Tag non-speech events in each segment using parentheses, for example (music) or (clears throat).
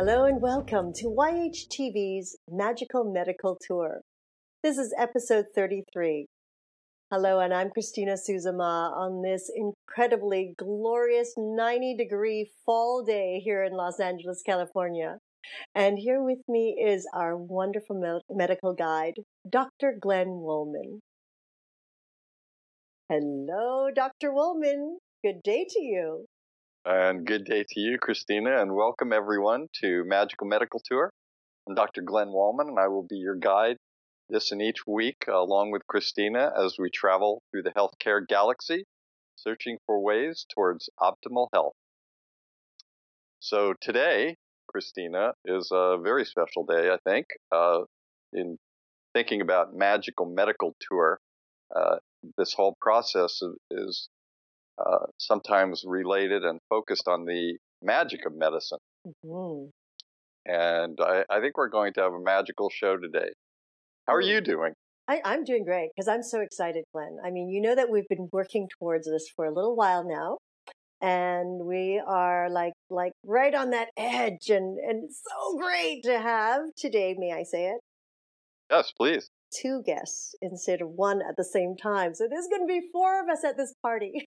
Hello and welcome to YHTV's Magical Medical Tour. This is episode 33. Hello, and I'm Christina Suzama on this incredibly glorious 90 degree fall day here in Los Angeles, California. And here with me is our wonderful med- medical guide, Dr. Glenn Woolman. Hello, Dr. Woolman. Good day to you. And good day to you, Christina, and welcome everyone to Magical Medical Tour. I'm Dr. Glenn Wallman, and I will be your guide this and each week, along with Christina, as we travel through the healthcare galaxy, searching for ways towards optimal health. So today, Christina, is a very special day, I think, uh, in thinking about Magical Medical Tour. Uh, this whole process is uh, sometimes related and focused on the magic of medicine. Mm-hmm. And I, I, think we're going to have a magical show today. How are you doing? I, I'm doing great because I'm so excited, Glenn. I mean, you know that we've been working towards this for a little while now. And we are like like right on that edge and, and so great to have today, may I say it? Yes, please two guests instead of one at the same time. So there's going to be four of us at this party.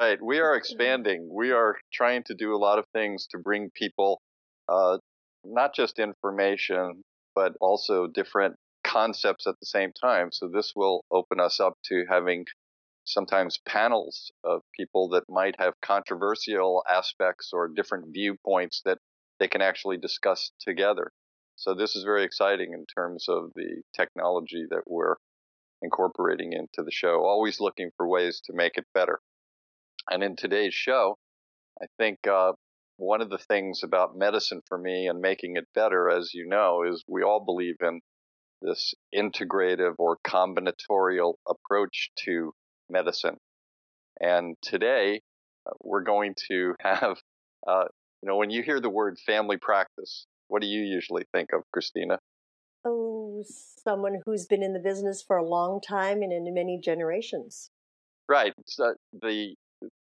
right. We are (laughs) expanding. We are trying to do a lot of things to bring people uh, not just information, but also different concepts at the same time. So this will open us up to having sometimes panels of people that might have controversial aspects or different viewpoints that they can actually discuss together. So this is very exciting in terms of the technology that we're incorporating into the show, always looking for ways to make it better. And in today's show, I think uh, one of the things about medicine for me and making it better, as you know, is we all believe in this integrative or combinatorial approach to medicine. And today, uh, we're going to (laughs) have, uh, you know, when you hear the word family practice, what do you usually think of, Christina? Oh, someone who's been in the business for a long time and in many generations. Right. So the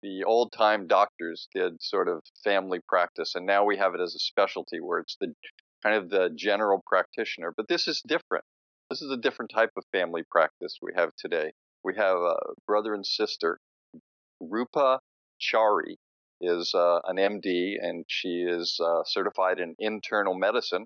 the old time doctors did sort of family practice, and now we have it as a specialty where it's the kind of the general practitioner. But this is different. This is a different type of family practice we have today. We have a brother and sister, Rupa Chari, is uh, an MD and she is uh, certified in internal medicine.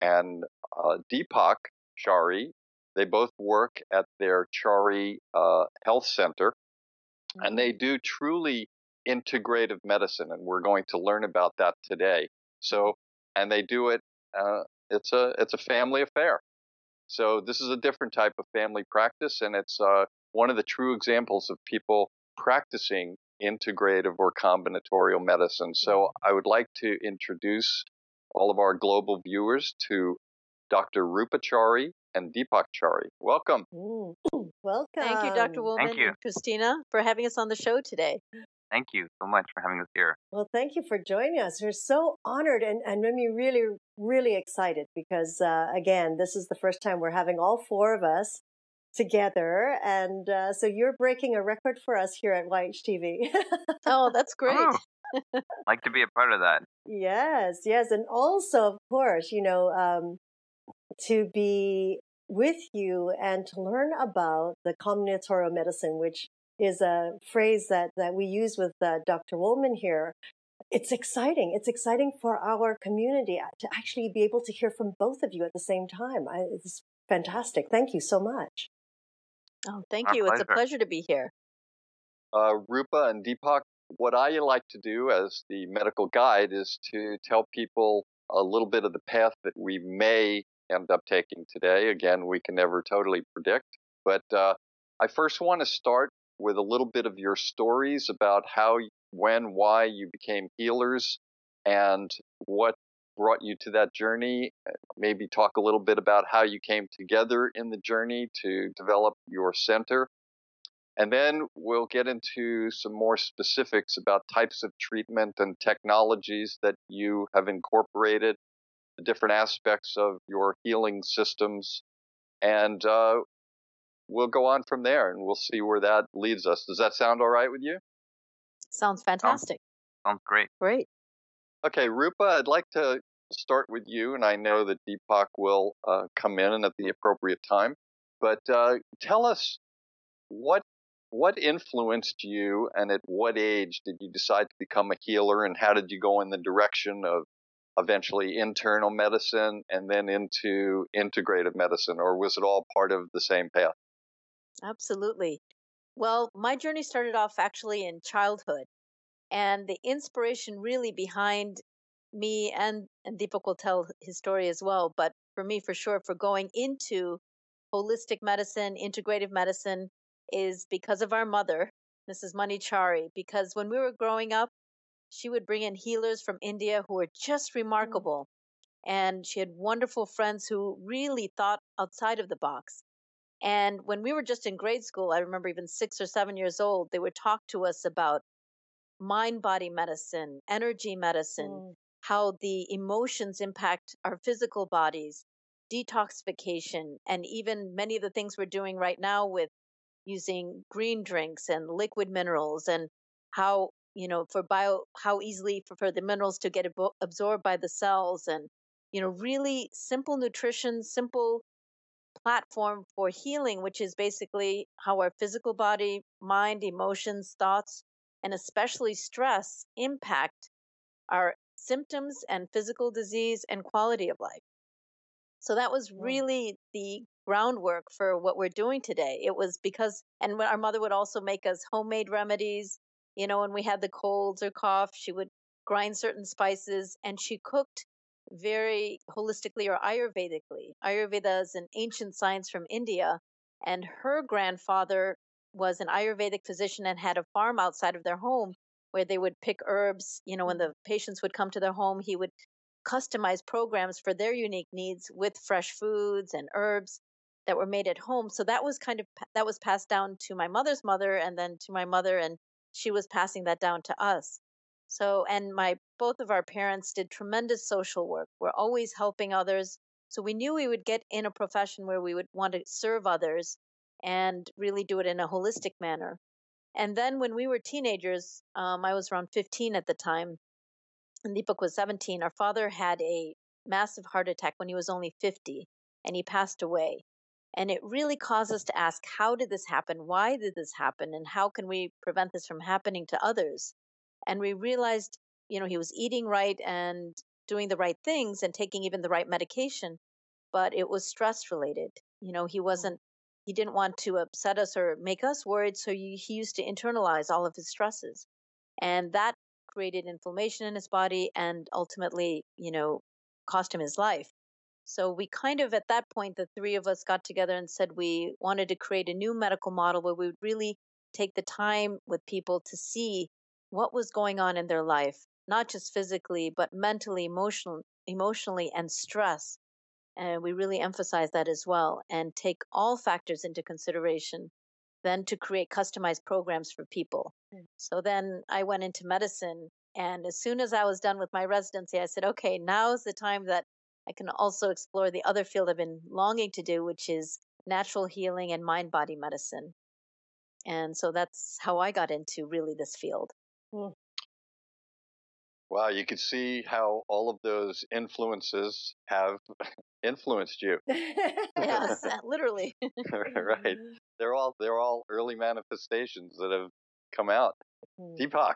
And uh, Deepak Chari, they both work at their Chari uh, Health Center, mm-hmm. and they do truly integrative medicine, and we're going to learn about that today. So, and they do it. Uh, it's a it's a family affair. So this is a different type of family practice, and it's uh, one of the true examples of people practicing integrative or combinatorial medicine. So mm-hmm. I would like to introduce all of our global viewers to Dr. Rupa Chari and Deepak Chari. Welcome. Ooh, (clears throat) welcome. Thank you, Dr. Woolman thank you. and Christina, for having us on the show today. Thank you so much for having us here. Well, thank you for joining us. We're so honored and, and made me really, really excited because, uh, again, this is the first time we're having all four of us together. And uh, so you're breaking a record for us here at YHTV. oh, that's (laughs) great. Oh, like to be a part of that. Yes, yes. And also, of course, you know, um, to be with you and to learn about the combinatorial medicine, which is a phrase that, that we use with uh, Dr. Woolman here. It's exciting. It's exciting for our community uh, to actually be able to hear from both of you at the same time. I, it's fantastic. Thank you so much. Oh, thank Our you. Pleasure. It's a pleasure to be here. Uh, Rupa and Deepak, what I like to do as the medical guide is to tell people a little bit of the path that we may end up taking today. Again, we can never totally predict, but uh, I first want to start with a little bit of your stories about how, when, why you became healers and what brought you to that journey. Uh, maybe talk a little bit about how you came together in the journey to develop your center. And then we'll get into some more specifics about types of treatment and technologies that you have incorporated, the different aspects of your healing systems. And uh, we'll go on from there and we'll see where that leads us. Does that sound all right with you? Sounds fantastic. Sounds, sounds great. Great. Okay, Rupa, I'd like to start with you, and I know that Deepak will uh, come in at the appropriate time. But uh, tell us what what influenced you, and at what age did you decide to become a healer, and how did you go in the direction of eventually internal medicine and then into integrative medicine, or was it all part of the same path? Absolutely. Well, my journey started off actually in childhood. And the inspiration really behind me and, and Deepak will tell his story as well, but for me, for sure, for going into holistic medicine, integrative medicine, is because of our mother, Mrs. Manichari. Because when we were growing up, she would bring in healers from India who were just Mm. remarkable. And she had wonderful friends who really thought outside of the box. And when we were just in grade school, I remember even six or seven years old, they would talk to us about mind body medicine, energy medicine, Mm. How the emotions impact our physical bodies, detoxification, and even many of the things we're doing right now with using green drinks and liquid minerals and how you know for bio how easily for, for the minerals to get abo- absorbed by the cells and you know really simple nutrition simple platform for healing which is basically how our physical body mind emotions thoughts and especially stress impact our symptoms and physical disease and quality of life so that was really the groundwork for what we're doing today. It was because, and our mother would also make us homemade remedies. You know, when we had the colds or cough, she would grind certain spices and she cooked very holistically or Ayurvedically. Ayurveda is an ancient science from India, and her grandfather was an Ayurvedic physician and had a farm outside of their home where they would pick herbs. You know, when the patients would come to their home, he would customize programs for their unique needs with fresh foods and herbs that were made at home. So that was kind of that was passed down to my mother's mother and then to my mother and she was passing that down to us. So and my both of our parents did tremendous social work. We're always helping others. So we knew we would get in a profession where we would want to serve others and really do it in a holistic manner. And then when we were teenagers, um, I was around 15 at the time, and Deepak was 17, our father had a massive heart attack when he was only 50 and he passed away. And it really caused us to ask, how did this happen? Why did this happen? And how can we prevent this from happening to others? And we realized, you know, he was eating right and doing the right things and taking even the right medication, but it was stress related. You know, he wasn't, he didn't want to upset us or make us worried. So he, used to internalize all of his stresses. And that created inflammation in his body and ultimately, you know, cost him his life. So we kind of, at that point, the three of us got together and said we wanted to create a new medical model where we would really take the time with people to see what was going on in their life, not just physically, but mentally, emotional, emotionally, and stress. And we really emphasize that as well and take all factors into consideration then to create customized programs for people. Mm. So then I went into medicine. And as soon as I was done with my residency, I said, okay, now is the time that I can also explore the other field I've been longing to do, which is natural healing and mind body medicine. And so that's how I got into really this field. Wow, you could see how all of those influences have (laughs) influenced you. (laughs) Yes, (laughs) literally. right. They're all they're all early manifestations that have come out. Mm. Deepak,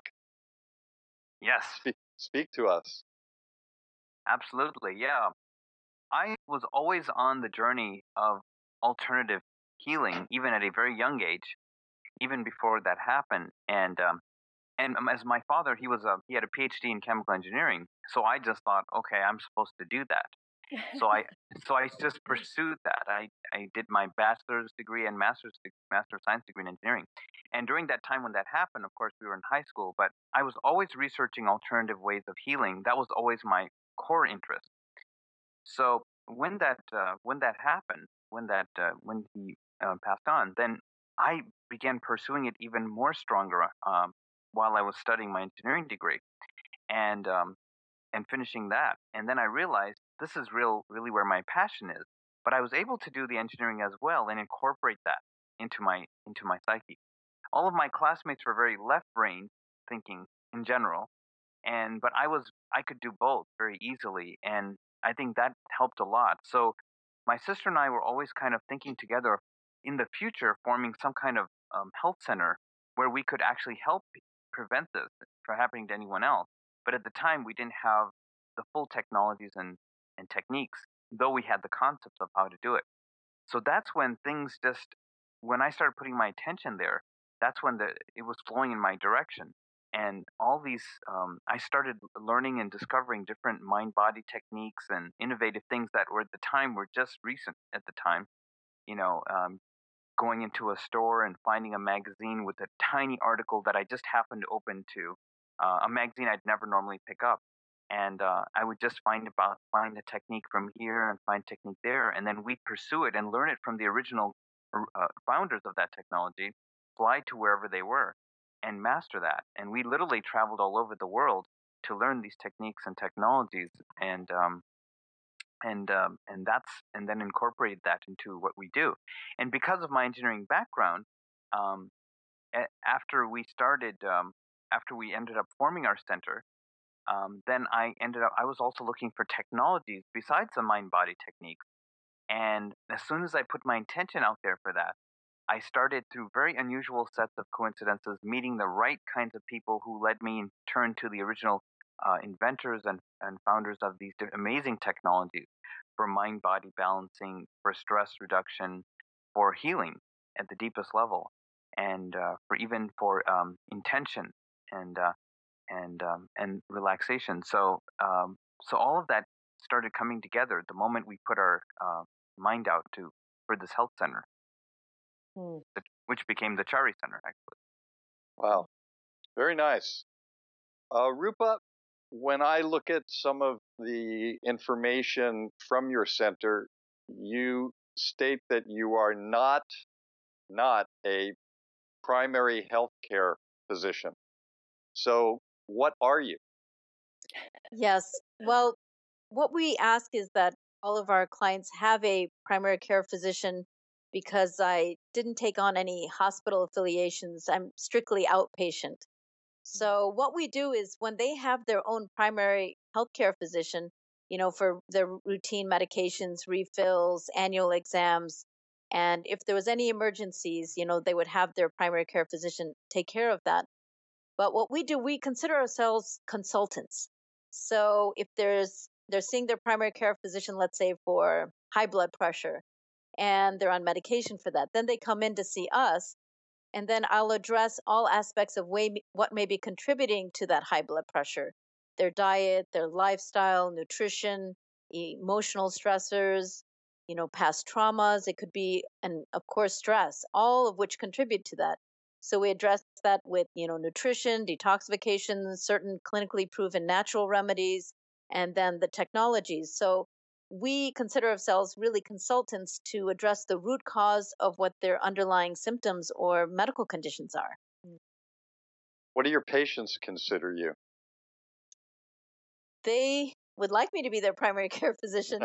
Yes, speak, speak to us. absolutely. Yeah. I was always on the journey of alternative healing, even at a very young age, even before that happened. And um, and um, as my father, he was a he had a PhD in chemical engineering, so I just thought, okay, I'm supposed to do that. So I so I just pursued that. I, I did my bachelor's degree and master's master science degree in engineering. And during that time when that happened, of course, we were in high school, but I was always researching alternative ways of healing. That was always my core interest. So when that uh, when that happened, when that uh, when he uh, passed on, then I began pursuing it even more stronger um, while I was studying my engineering degree, and um, and finishing that. And then I realized this is real, really where my passion is. But I was able to do the engineering as well and incorporate that into my into my psyche. All of my classmates were very left-brained thinking in general, and but I was I could do both very easily, and I think that helped a lot. So my sister and I were always kind of thinking together in the future, forming some kind of um, health center where we could actually help prevent this from happening to anyone else. But at the time, we didn't have the full technologies and, and techniques, though we had the concepts of how to do it. So that's when things just, when I started putting my attention there, that's when the, it was flowing in my direction. And all these, um, I started learning and discovering different mind body techniques and innovative things that were at the time were just recent at the time. You know, um, going into a store and finding a magazine with a tiny article that I just happened to open to, uh, a magazine I'd never normally pick up. And uh, I would just find about find a technique from here and find technique there, and then we'd pursue it and learn it from the original uh, founders of that technology, fly to wherever they were, and master that. And we literally traveled all over the world to learn these techniques and technologies. And um, and um, and that's and then incorporate that into what we do. And because of my engineering background, um, after we started, um, after we ended up forming our center, um, then I ended up I was also looking for technologies besides the mind body techniques. And as soon as I put my intention out there for that, I started through very unusual sets of coincidences meeting the right kinds of people who led me in turn to the original uh, inventors and, and founders of these amazing technologies for mind body balancing, for stress reduction, for healing at the deepest level, and uh, for even for um, intention and uh, and um, and relaxation. So um, so all of that started coming together the moment we put our uh, mind out to for this health center, hmm. which became the Chari Center actually. Wow, very nice. Uh, Rupa, when I look at some of the information from your center, you state that you are not not a primary health care physician. So, what are you? Yes. Well, what we ask is that all of our clients have a primary care physician because I didn't take on any hospital affiliations. I'm strictly outpatient. Mm-hmm. So what we do is when they have their own primary healthcare physician, you know, for their routine medications, refills, annual exams, and if there was any emergencies, you know, they would have their primary care physician take care of that. But what we do, we consider ourselves consultants. So if there's they're seeing their primary care physician, let's say for high blood pressure, and they're on medication for that, then they come in to see us and then I'll address all aspects of way, what may be contributing to that high blood pressure their diet, their lifestyle, nutrition, emotional stressors, you know, past traumas. It could be, and of course, stress, all of which contribute to that. So we address that with, you know, nutrition, detoxification, certain clinically proven natural remedies, and then the technologies. So we consider ourselves really consultants to address the root cause of what their underlying symptoms or medical conditions are. What do your patients consider you? They would like me to be their primary (laughs) care physician,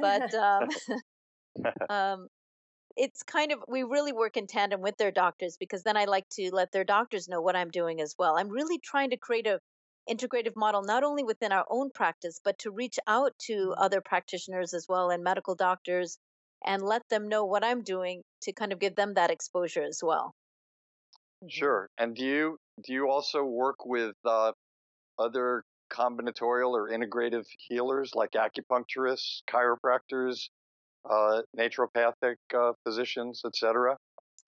but (laughs) um, (laughs) um, it's kind of, we really work in tandem with their doctors because then I like to let their doctors know what I'm doing as well. I'm really trying to create a integrative model not only within our own practice but to reach out to mm-hmm. other practitioners as well and medical doctors and let them know what I'm doing to kind of give them that exposure as well. Mm-hmm. Sure. And do you do you also work with uh, other combinatorial or integrative healers like acupuncturists, chiropractors, uh, naturopathic uh, physicians, etc.?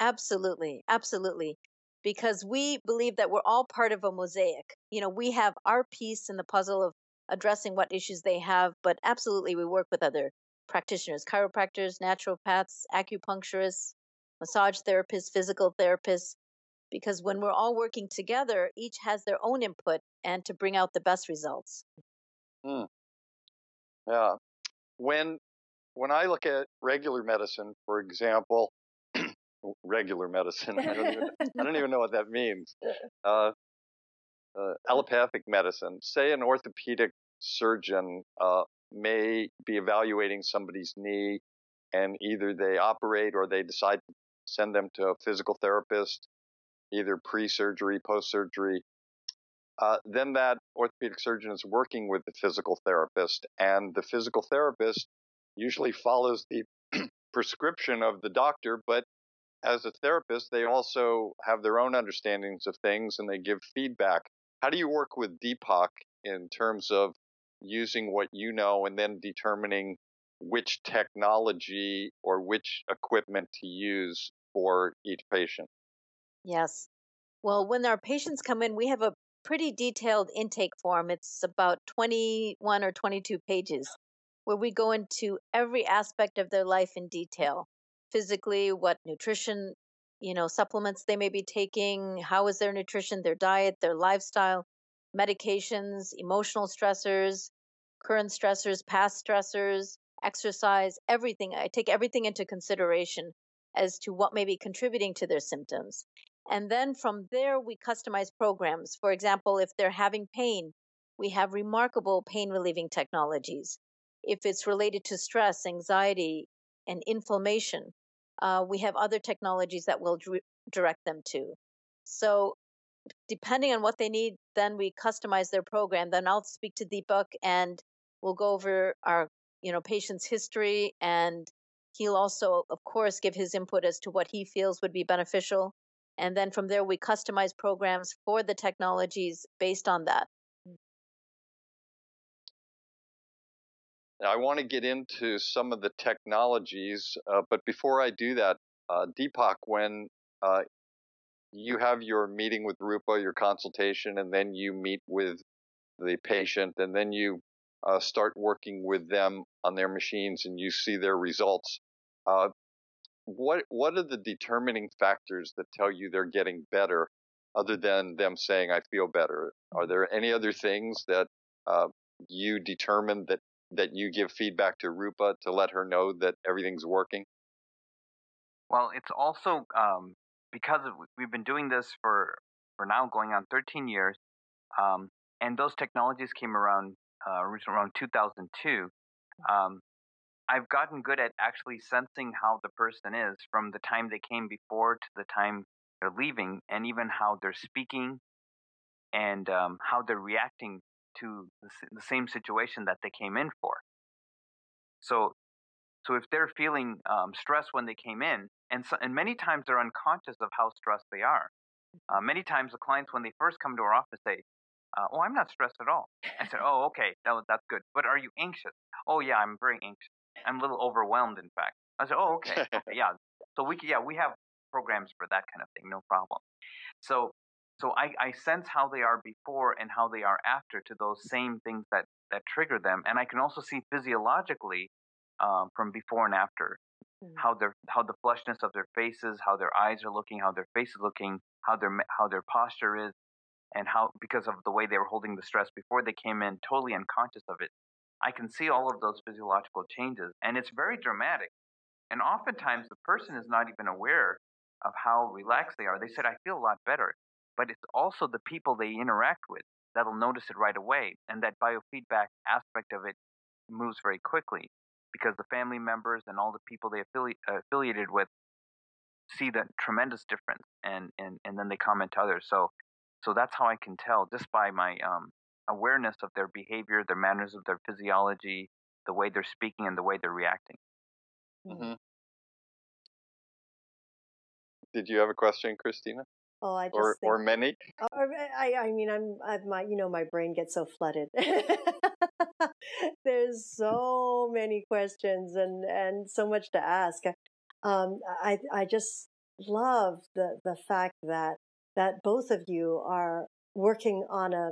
Absolutely, absolutely because we believe that we're all part of a mosaic. You know, we have our piece in the puzzle of addressing what issues they have, but absolutely we work with other practitioners, chiropractors, naturopaths, acupuncturists, massage therapists, physical therapists, because when we're all working together, each has their own input and to bring out the best results. Hmm. Yeah. When when I look at regular medicine, for example, regular medicine. I don't even, I don't even (laughs) know what that means. Uh, uh, allopathic medicine. Say an orthopedic surgeon uh, may be evaluating somebody's knee, and either they operate or they decide to send them to a physical therapist, either pre-surgery, post-surgery. uh, then that orthopedic surgeon is working with the physical therapist, and the physical therapist usually follows the (clears throat) prescription of the doctor, but as a therapist, they also have their own understandings of things and they give feedback. How do you work with Deepak in terms of using what you know and then determining which technology or which equipment to use for each patient? Yes. Well, when our patients come in, we have a pretty detailed intake form. It's about 21 or 22 pages where we go into every aspect of their life in detail physically, what nutrition, you know, supplements they may be taking, how is their nutrition, their diet, their lifestyle, medications, emotional stressors, current stressors, past stressors, exercise, everything. I take everything into consideration as to what may be contributing to their symptoms. And then from there, we customize programs. For example, if they're having pain, we have remarkable pain relieving technologies. If it's related to stress, anxiety, and inflammation, uh, we have other technologies that will direct them to. So, depending on what they need, then we customize their program. Then I'll speak to Deepak and we'll go over our you know patient's history and he'll also of course give his input as to what he feels would be beneficial and then from there we customize programs for the technologies based on that I want to get into some of the technologies, uh, but before I do that, uh, Deepak, when uh, you have your meeting with Rupa, your consultation, and then you meet with the patient, and then you uh, start working with them on their machines, and you see their results. Uh, what what are the determining factors that tell you they're getting better, other than them saying "I feel better"? Are there any other things that uh, you determine that that you give feedback to Rupa to let her know that everything's working? Well, it's also um, because of, we've been doing this for for now going on 13 years, um, and those technologies came around uh, around 2002. Um, I've gotten good at actually sensing how the person is from the time they came before to the time they're leaving, and even how they're speaking and um, how they're reacting to the, the same situation that they came in for. So, so if they're feeling um, stressed when they came in, and so, and many times they're unconscious of how stressed they are. Uh, many times the clients, when they first come to our office, say, uh, "Oh, I'm not stressed at all." I said, "Oh, okay, that, that's good. But are you anxious?" "Oh, yeah, I'm very anxious. I'm a little overwhelmed, in fact." I said, "Oh, okay, okay, (laughs) yeah." So we, yeah, we have programs for that kind of thing, no problem. So so I, I sense how they are before and how they are after to those same things that, that trigger them. And I can also see physiologically um, from before and after mm-hmm. how their how the flushness of their faces, how their eyes are looking, how their face is looking, how their how their posture is, and how because of the way they were holding the stress before they came in, totally unconscious of it. I can see all of those physiological changes, and it's very dramatic. And oftentimes the person is not even aware of how relaxed they are. They said, "I feel a lot better." But it's also the people they interact with that'll notice it right away. And that biofeedback aspect of it moves very quickly because the family members and all the people they affili- uh, affiliated with see that tremendous difference and, and, and then they comment to others. So, so that's how I can tell just by my um, awareness of their behavior, their manners of their physiology, the way they're speaking and the way they're reacting. Mm-hmm. Did you have a question, Christina? Oh, I just or think, or many. Or, I I mean I'm I've my you know my brain gets so flooded. (laughs) There's (laughs) so many questions and and so much to ask. Um, I I just love the the fact that that both of you are working on a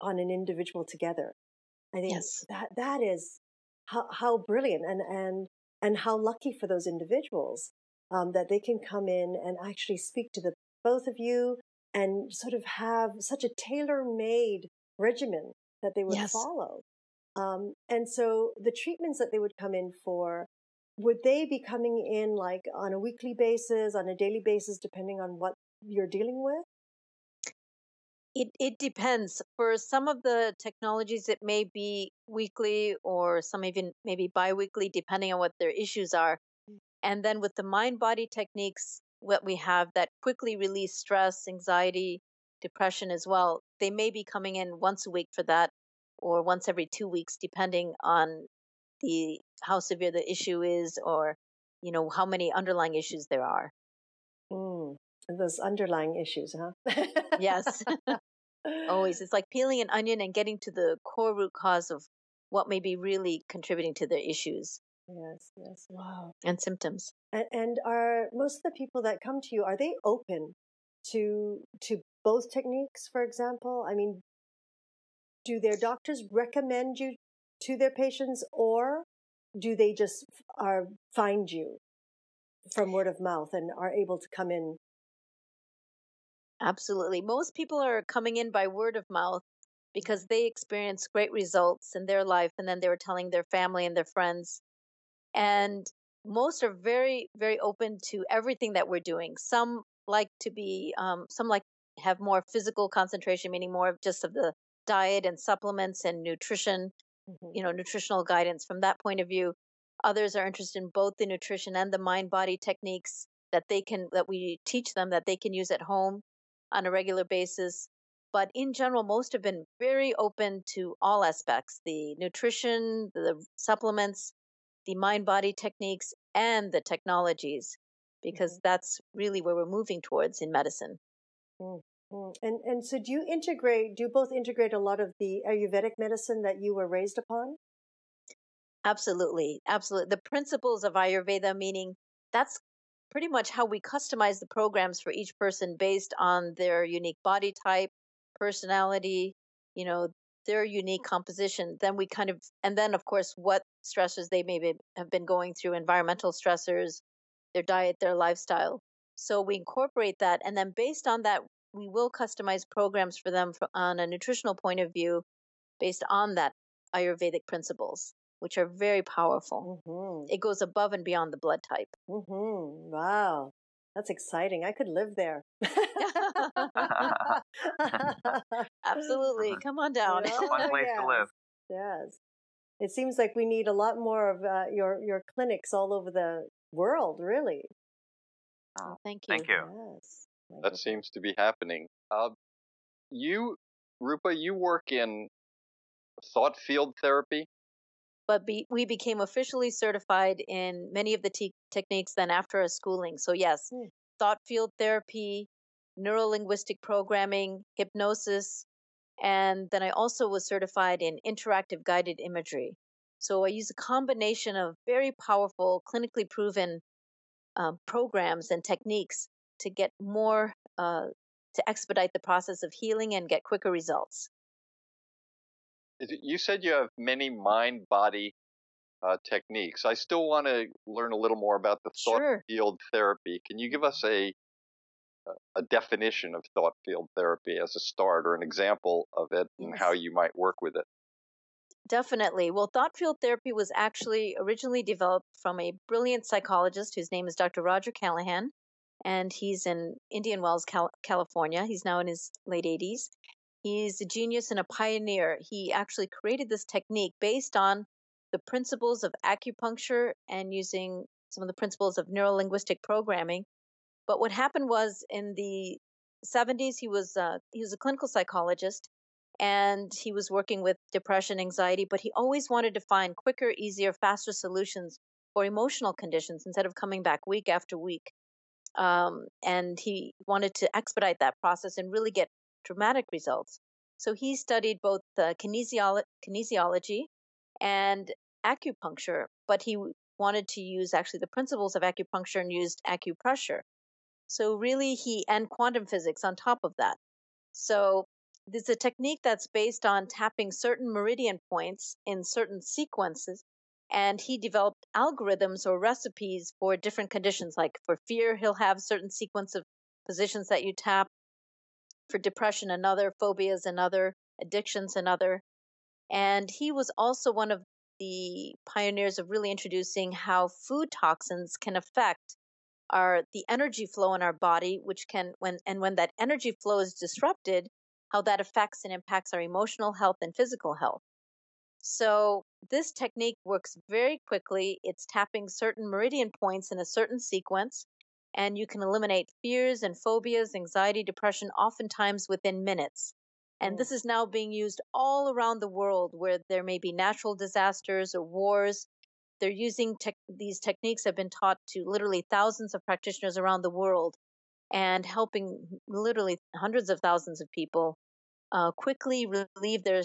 on an individual together. I think yes. that that is how how brilliant and and and how lucky for those individuals um, that they can come in and actually speak to the both of you and sort of have such a tailor made regimen that they would yes. follow. Um, and so the treatments that they would come in for, would they be coming in like on a weekly basis, on a daily basis, depending on what you're dealing with? It it depends. For some of the technologies, it may be weekly, or some even maybe biweekly, depending on what their issues are. Mm. And then with the mind body techniques, what we have that quickly release stress, anxiety, depression as well, they may be coming in once a week for that or once every two weeks, depending on the how severe the issue is or you know how many underlying issues there are. Mm, those underlying issues, huh? yes. (laughs) (laughs) Always. It's like peeling an onion and getting to the core root cause of what may be really contributing to their issues. Yes, yes. Wow. And symptoms. And, and are most of the people that come to you are they open to to both techniques, for example? I mean, do their doctors recommend you to their patients or do they just are find you from word of mouth and are able to come in absolutely most people are coming in by word of mouth because they experience great results in their life and then they were telling their family and their friends and most are very very open to everything that we're doing. Some like to be um, some like have more physical concentration meaning more of just of the diet and supplements and nutrition mm-hmm. you know nutritional guidance from that point of view. Others are interested in both the nutrition and the mind body techniques that they can that we teach them that they can use at home on a regular basis. But in general most have been very open to all aspects the nutrition the supplements the mind body techniques and the technologies because mm-hmm. that's really where we're moving towards in medicine mm-hmm. and and so do you integrate do you both integrate a lot of the ayurvedic medicine that you were raised upon absolutely absolutely the principles of ayurveda meaning that's pretty much how we customize the programs for each person based on their unique body type, personality, you know, their unique composition. Then we kind of, and then of course, what stressors they may be, have been going through, environmental stressors, their diet, their lifestyle. So we incorporate that. And then based on that, we will customize programs for them for, on a nutritional point of view based on that Ayurvedic principles which are very powerful. Mm-hmm. It goes above and beyond the blood type. Mm-hmm. Wow. That's exciting. I could live there. (laughs) Absolutely. Come on (laughs) down. It's a fun place yes. to live. Yes. It seems like we need a lot more of uh, your your clinics all over the world, really. Oh, thank you. Thank you. Yes. That seems to be happening. Uh, you, Rupa, you work in thought field therapy but be, we became officially certified in many of the te- techniques then after a schooling. So, yes, mm. thought field therapy, neuro linguistic programming, hypnosis, and then I also was certified in interactive guided imagery. So, I use a combination of very powerful, clinically proven um, programs and techniques to get more, uh, to expedite the process of healing and get quicker results. You said you have many mind body uh, techniques. I still want to learn a little more about the thought sure. field therapy. Can you give us a a definition of thought field therapy as a start or an example of it and yes. how you might work with it? Definitely. Well, thought field therapy was actually originally developed from a brilliant psychologist whose name is Dr. Roger Callahan, and he's in Indian Wells, Cal- California. He's now in his late 80s. He's a genius and a pioneer. He actually created this technique based on the principles of acupuncture and using some of the principles of neurolinguistic programming. But what happened was in the 70s, he was uh, he was a clinical psychologist and he was working with depression, anxiety, but he always wanted to find quicker, easier, faster solutions for emotional conditions instead of coming back week after week. Um, and he wanted to expedite that process and really get dramatic results. So he studied both the kinesiolo- kinesiology and acupuncture, but he wanted to use actually the principles of acupuncture and used acupressure. So really he and quantum physics on top of that. So there's a technique that's based on tapping certain meridian points in certain sequences and he developed algorithms or recipes for different conditions like for fear he'll have certain sequence of positions that you tap for depression, another, phobias, another, addictions, another. And he was also one of the pioneers of really introducing how food toxins can affect our the energy flow in our body which can when and when that energy flow is disrupted how that affects and impacts our emotional health and physical health so this technique works very quickly it's tapping certain meridian points in a certain sequence and you can eliminate fears and phobias, anxiety, depression, oftentimes within minutes. And this is now being used all around the world where there may be natural disasters or wars. They're using tech these techniques have been taught to literally thousands of practitioners around the world and helping literally hundreds of thousands of people uh, quickly relieve their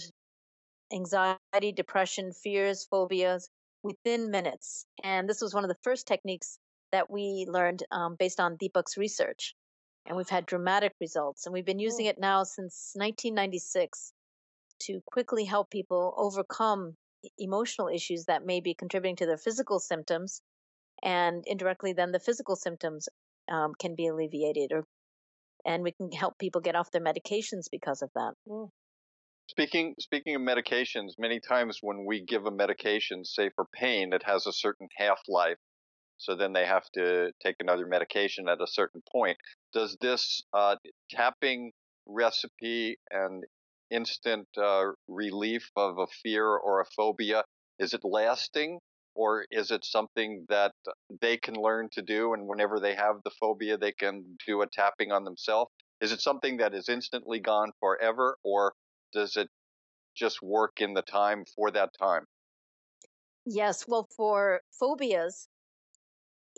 anxiety, depression, fears, phobias within minutes. And this was one of the first techniques that we learned um, based on Deepak's research. And we've had dramatic results. And we've been using it now since 1996 to quickly help people overcome emotional issues that may be contributing to their physical symptoms. And indirectly, then the physical symptoms um, can be alleviated, or and we can help people get off their medications because of that. Mm. Speaking speaking of medications, many times when we give a medication, say for pain, it has a certain half life. So then they have to take another medication at a certain point. Does this uh, tapping recipe and instant uh, relief of a fear or a phobia is it lasting or is it something that they can learn to do and whenever they have the phobia they can do a tapping on themselves is it something that is instantly gone forever or does it just work in the time for that time Yes, well, for phobias,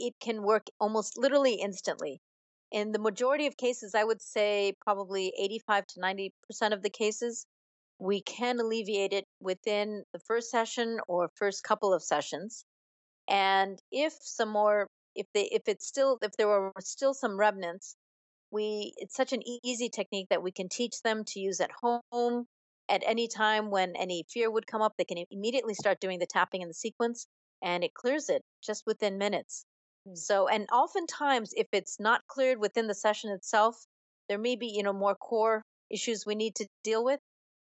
it can work almost literally instantly. In the majority of cases, I would say probably 85 to 90% of the cases, we can alleviate it within the first session or first couple of sessions. And if some more, if they, if it's still, if there were still some remnants, we, it's such an easy technique that we can teach them to use at home at any time when any fear would come up. They can immediately start doing the tapping in the sequence and it clears it just within minutes. Mm. So, and oftentimes, if it's not cleared within the session itself, there may be, you know, more core issues we need to deal with,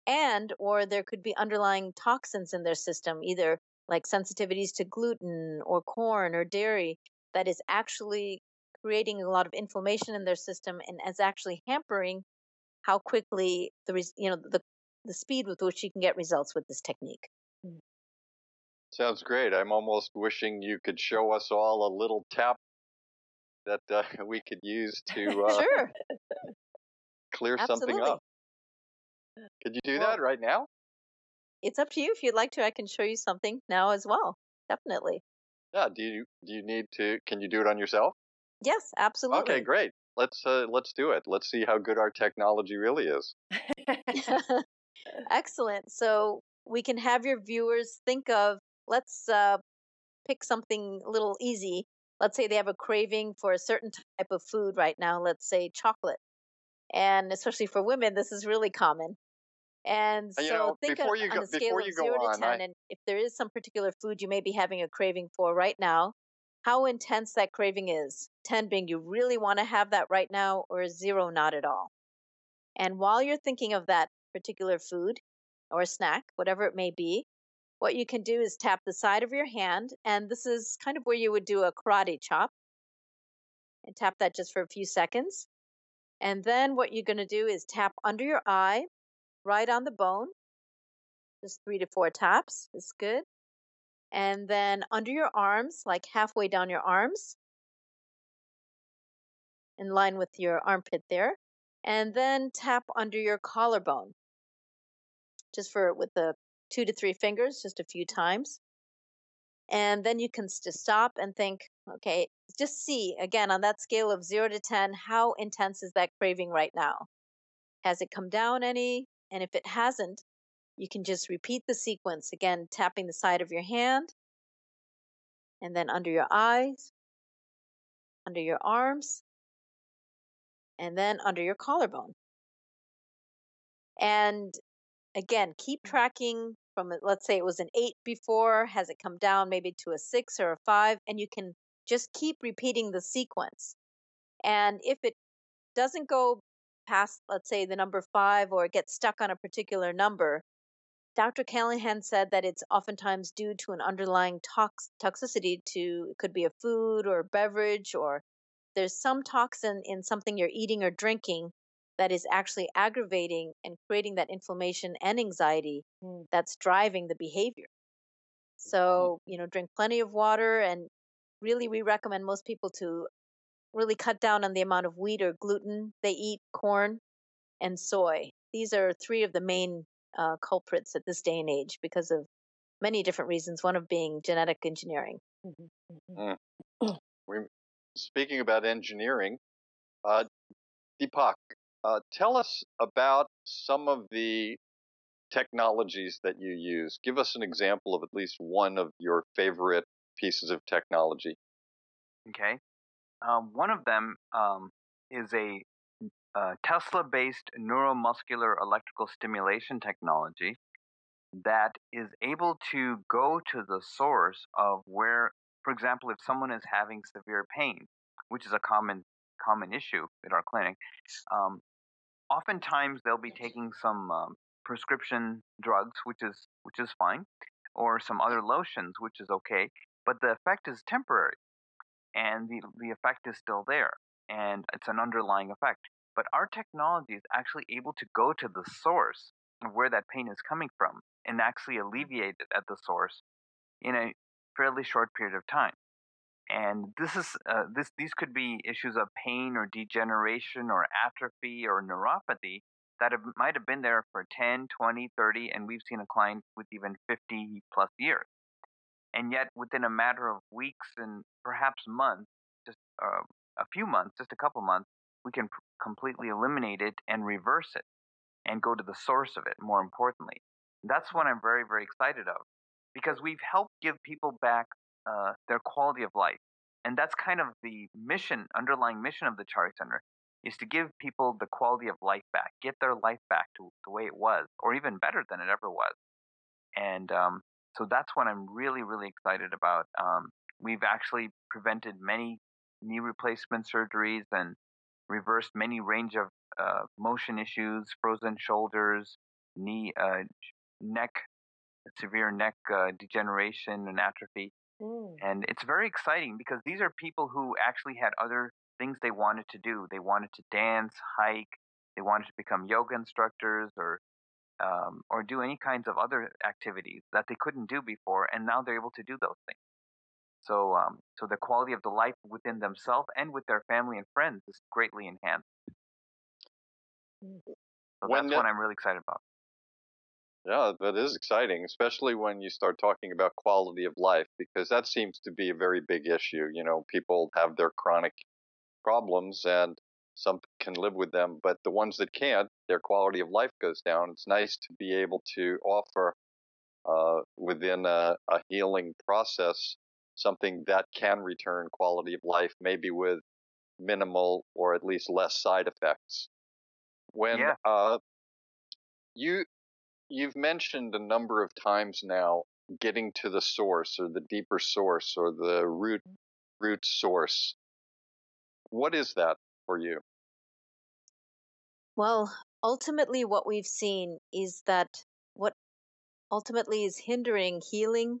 and or there could be underlying toxins in their system, either like sensitivities to gluten or corn or dairy, that is actually creating a lot of inflammation in their system and is actually hampering how quickly the you know the the speed with which you can get results with this technique. Sounds great i'm almost wishing you could show us all a little tap that uh, (laughs) we could use to uh, Sure, clear something absolutely. up could you do Well, that right now it's up to you if you'd like to. I can show you something now as well. Definitely. yeah do you do you need to can you do it on yourself Yes, absolutely. Okay, great. Let's uh, let's do it. Let's see how good our technology really is. (laughs) Excellent. So we can have your viewers think of let's uh, pick something a little easy. Let's say they have a craving for a certain type of food right now, let's say chocolate. And especially for women, this is really common. And so know, think of, before you on a scale before of go zero to on, 10, I and if there is some particular food you may be having a craving for right now, how intense that craving is. 10 being you really want to have that right now, or zero, not at all. And while you're thinking of that particular food or snack, whatever it may be, what you can do is tap the side of your hand. And this is kind of where you would do a karate chop and tap that just for a few seconds. And then what you're going to do is tap under your eye, right on the bone, just three to four taps is good. And then under your arms, like halfway down your arms, in line with your armpit there. And then tap under your collarbone, just for with the two to three fingers, just a few times. And then you can just stop and think, okay, just see again on that scale of zero to 10, how intense is that craving right now? Has it come down any? And if it hasn't, you can just repeat the sequence again, tapping the side of your hand and then under your eyes, under your arms, and then under your collarbone. And again, keep mm-hmm. tracking from, let's say it was an eight before, has it come down maybe to a six or a five? And you can just keep repeating the sequence. And if it doesn't go past, let's say, the number five or it gets stuck on a particular number, Dr. Callahan said that it's oftentimes due to an underlying tox- toxicity to it could be a food or a beverage or there's some toxin in something you're eating or drinking that is actually aggravating and creating that inflammation and anxiety Mm. that's driving the behavior. So, you know, drink plenty of water and really we recommend most people to really cut down on the amount of wheat or gluten they eat, corn, and soy. These are three of the main uh, culprits at this day and age because of many different reasons, one of being genetic engineering. Mm-hmm. Mm. (clears throat) We, speaking about engineering, uh, Deepak, uh, tell us about some of the technologies that you use. Give us an example of at least one of your favorite pieces of technology. Okay. Um, one of them um, is a, a Tesla based neuromuscular electrical stimulation technology that is able to go to the source of where, for example, if someone is having severe pain, which is a common common issue at our clinic, um, oftentimes they'll be taking some um, prescription drugs, which is which is fine, or some other lotions, which is okay, but the effect is temporary, and the the effect is still there, and it's an underlying effect. But our technology is actually able to go to the source of where that pain is coming from and actually alleviate it at the source in a fairly short period of time. And this is uh, this these could be issues of pain or degeneration or atrophy or neuropathy that have, might have been there for 10, 20, 30, and we've seen a client with even 50 plus years. And yet, within a matter of weeks and perhaps months, just uh, a few months, just a couple months, we can pr- completely eliminate it and reverse it and go to the source of it, more importantly. That's what I'm very, very excited of because we've helped give people back uh, their quality of life. And that's kind of the mission, underlying mission of the Chari Center is to give people the quality of life back, get their life back to the way it was, or even better than it ever was. And um, so that's what I'm really, really excited about. Um, we've actually prevented many knee replacement surgeries and reversed many range of uh, motion issues, frozen shoulders, knee, uh, neck, severe neck uh, degeneration and atrophy. Mm. And it's very exciting because these are people who actually had other things they wanted to do. They wanted to dance, hike, they wanted to become yoga instructors or um, or do any kinds of other activities that they couldn't do before, and now they're able to do those things. So, um, so the quality of the life within themselves and with their family and friends is greatly enhanced. So when that's what I'm really excited about. Yeah, that is exciting, especially when you start talking about quality of life, because that seems to be a very big issue. You know, people have their chronic problems and some can live with them, but the ones that can't, their quality of life goes down. It's nice to be able to offer uh, within a, a, healing process something that can return quality of life, maybe with minimal or at least less side effects. When yeah. uh, you you've mentioned a number of times now getting to the source or the deeper source or the root root source what is that for you? Well, ultimately, what we've seen is that what ultimately is hindering healing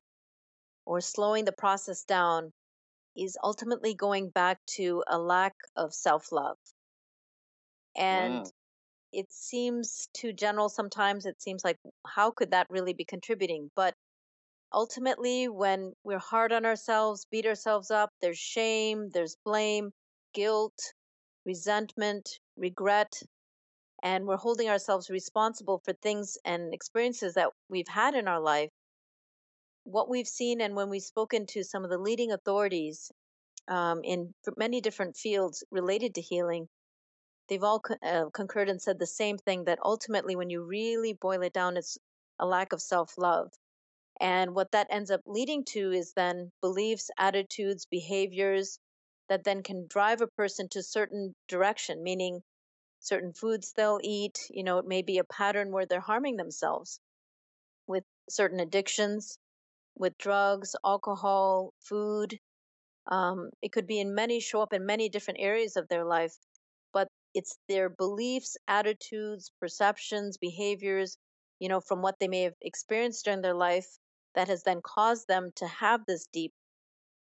or slowing the process down is ultimately going back to a lack of self love. And mm. It seems too general sometimes. It seems like, how could that really be contributing? But ultimately, when we're hard on ourselves, beat ourselves up, there's shame, there's blame, guilt, resentment, regret, and we're holding ourselves responsible for things and experiences that we've had in our life. What we've seen, and when we've spoken to some of the leading authorities um, in many different fields related to healing, they've all uh, concurred and said the same thing that ultimately, when you really boil it down, it's a lack of self love. And what that ends up leading to is then beliefs, attitudes, behaviors, that then can drive a person to certain direction, meaning certain foods they'll eat. You know, it may be a pattern where they're harming themselves with certain addictions, with drugs, alcohol, food. Um, it could be in many, show up in many different areas of their life, but it's their beliefs, attitudes, perceptions, behaviors, you know, from what they may have experienced during their life that has then caused them to have this deep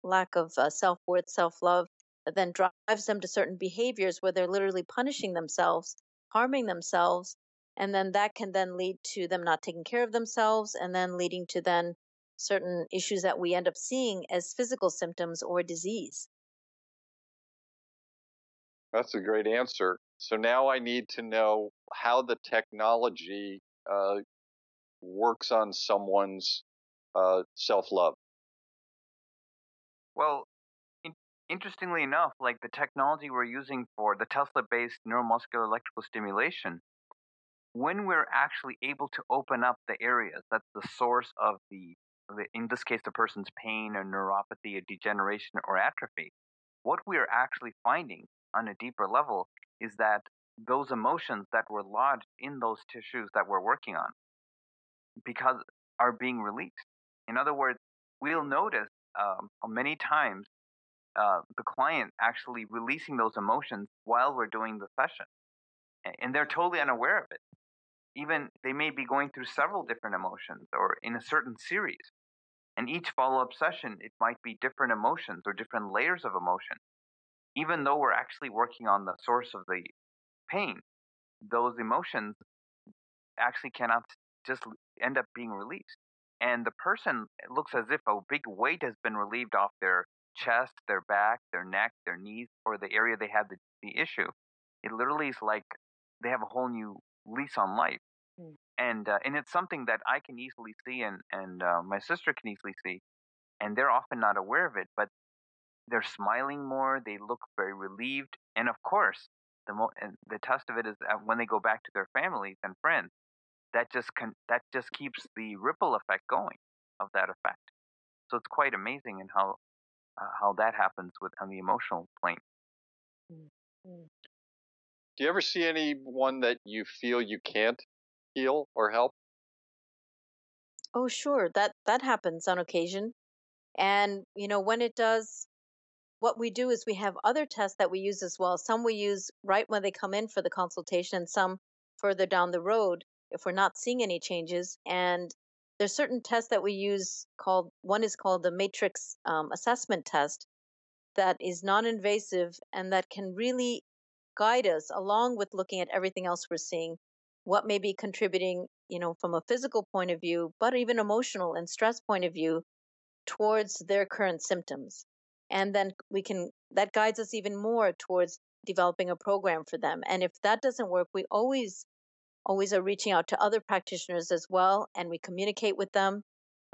lack of uh, self worth, self love, that then drives them to certain behaviors where they're literally punishing themselves, harming themselves, and then that can then lead to them not taking care of themselves and then leading to then certain issues that we end up seeing as physical symptoms or disease. That's a great answer. So now I need to know how the technology uh, works on someone's uh, self love. Well, in, interestingly enough, like the technology we're using for the Tesla based neuromuscular electrical stimulation, when we're actually able to open up the areas that's the source of the, the in this case, the person's pain or neuropathy or degeneration or atrophy, what we're actually finding on a deeper level is that those emotions that were lodged in those tissues that we're working on because are being released. In other words, we'll notice um, many times uh, the client actually releasing those emotions while we're doing the session, and they're totally unaware of it. Even they may be going through several different emotions or in a certain series, and each follow-up session it might be different emotions or different layers of emotion. Even though we're actually working on the source of the pain, those emotions actually cannot just end up being released. And the person looks as if a big weight has been relieved off their chest, their back, their neck, their knees, or the area they had the, the issue. It literally is like they have a whole new lease on life. Mm. And uh, and it's something that I can easily see, and and uh, my sister can easily see, and they're often not aware of it, but they're smiling more. They look very relieved, and of course, the mo- and the test of it is that when they go back to their families and friends, that just con- that just keeps the ripple effect going of that effect. So it's quite amazing in how uh, how that happens with on the emotional plane. Mm-hmm. Do you ever see anyone that you feel you can't heal or help? Oh, sure. That that happens on occasion. And you know, when it does, what we do is we have other tests that we use as well. Some we use right when they come in for the consultation, and some further down the road if we're not seeing any changes. And there's certain tests that we use called one is called the matrix um, assessment test that is non-invasive and that can really guide us along with looking at everything else we're seeing what may be contributing you know from a physical point of view but even emotional and stress point of view towards their current symptoms and then we can that guides us even more towards developing a program for them and if that doesn't work we always always are reaching out to other practitioners as well, and we communicate with them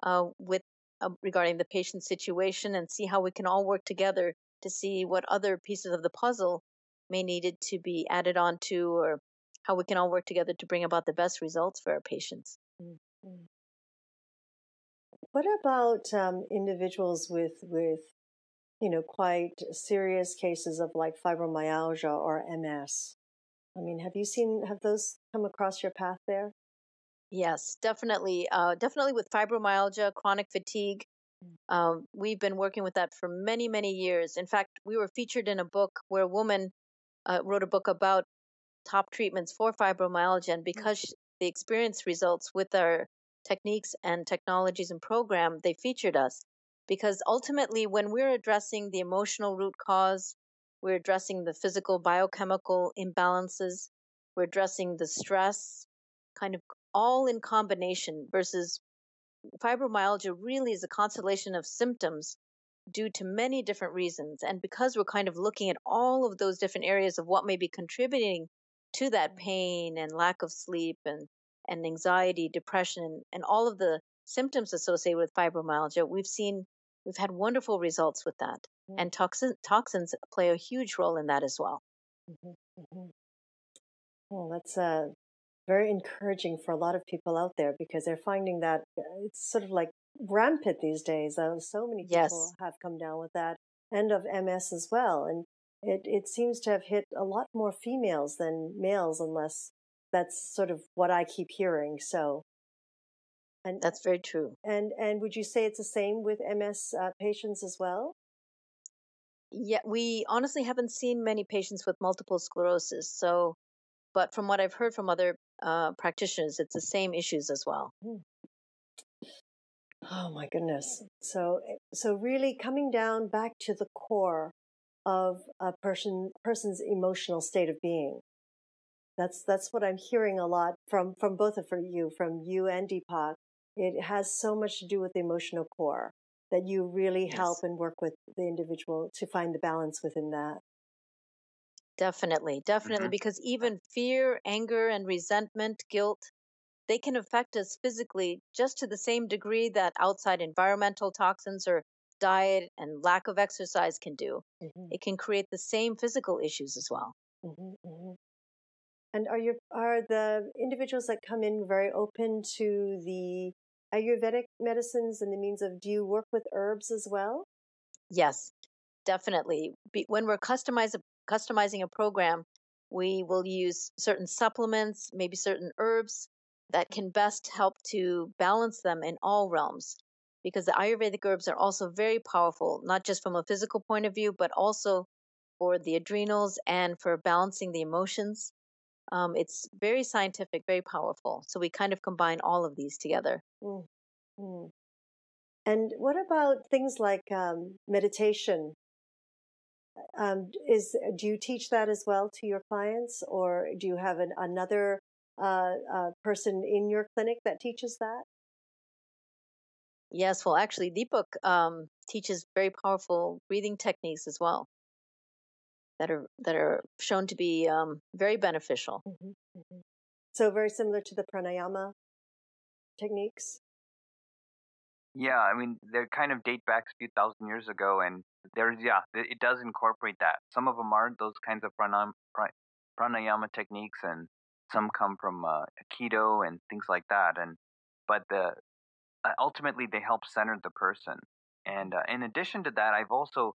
uh, with uh, regarding the patient situation and see how we can all work together to see what other pieces of the puzzle may needed to be added on to or how we can all work together to bring about the best results for our patients. Mm-hmm. What about um, individuals with with you know quite serious cases of like fibromyalgia or MS? I mean, have you seen have those come across your path there? Yes, definitely. Uh, definitely with fibromyalgia, chronic fatigue. Mm. Um, we've been working with that for many, many years. In fact, we were featured in a book where a woman uh, wrote a book about top treatments for fibromyalgia, and mm. because the experience results with our techniques and technologies and program, they featured us. Because ultimately, when we're addressing the emotional root cause, we're addressing the physical biochemical imbalances. We're addressing the stress, kind of all in combination versus fibromyalgia really is a constellation of symptoms due to many different reasons. And because we're kind of looking at all of those different areas of what may be contributing to that pain and lack of sleep and, and anxiety, depression, and all of the symptoms associated with fibromyalgia, we've seen, we've had wonderful results with that. Mm-hmm. And toxin, toxins play a huge role in that as well. Mm-hmm. mm-hmm. Well, that's uh, very encouraging for a lot of people out there because they're finding that uh, it's sort of like rampant these days. Uh, so many people yes. have come down with that and of MS as well. And it, it seems to have hit a lot more females than males, unless that's sort of what I keep hearing. So, and that's very true. And and would you say it's the same with MS uh, patients as well? Yeah, we honestly haven't seen many patients with multiple sclerosis. So, but from what I've heard from other uh, practitioners, it's the same issues as well. Hmm. Oh my goodness. So, eh, so really coming down back to the core of a person person's emotional state of being. That's that's what I'm hearing a lot from from both of you, from you and Deepak. It has so much to do with the emotional core that you really yes. help and work with the individual to find the balance within that. Definitely, definitely, hmm because even fear, anger, and resentment, guilt, they can affect us physically just to the same degree that outside environmental toxins or diet and lack of exercise can do. hmm It can create the same physical issues as well. hmm hmm And are you are the individuals that come in very open to the Ayurvedic medicines and the means of? Do you work with herbs as well? Yes, definitely. When we're customizing a program, we will use certain supplements, maybe certain herbs that can best help to balance them in all realms. Because the Ayurvedic herbs are also very powerful, not just from a physical point of view, but also for the adrenals and for balancing the emotions. Um, it's very scientific, very powerful. So we kind of combine all of these together. Mm, mm. And what about things like um, meditation? Um, is do you teach that as well to your clients, or do you have an, another uh, uh, person in your clinic that teaches that? Yes, well, actually, Deepak um, teaches very powerful breathing techniques as well that are that are shown to be um, very beneficial. hmm hmm So very similar to the pranayama techniques. Yeah, I mean, they kind of date back a few thousand years ago, and there's yeah, it it does incorporate that. Some of them are those kinds of pranayama, pranayama techniques, and some come from uh, Aikido and things like that. And but the uh, ultimately they help center the person. And uh, in addition to that, I've also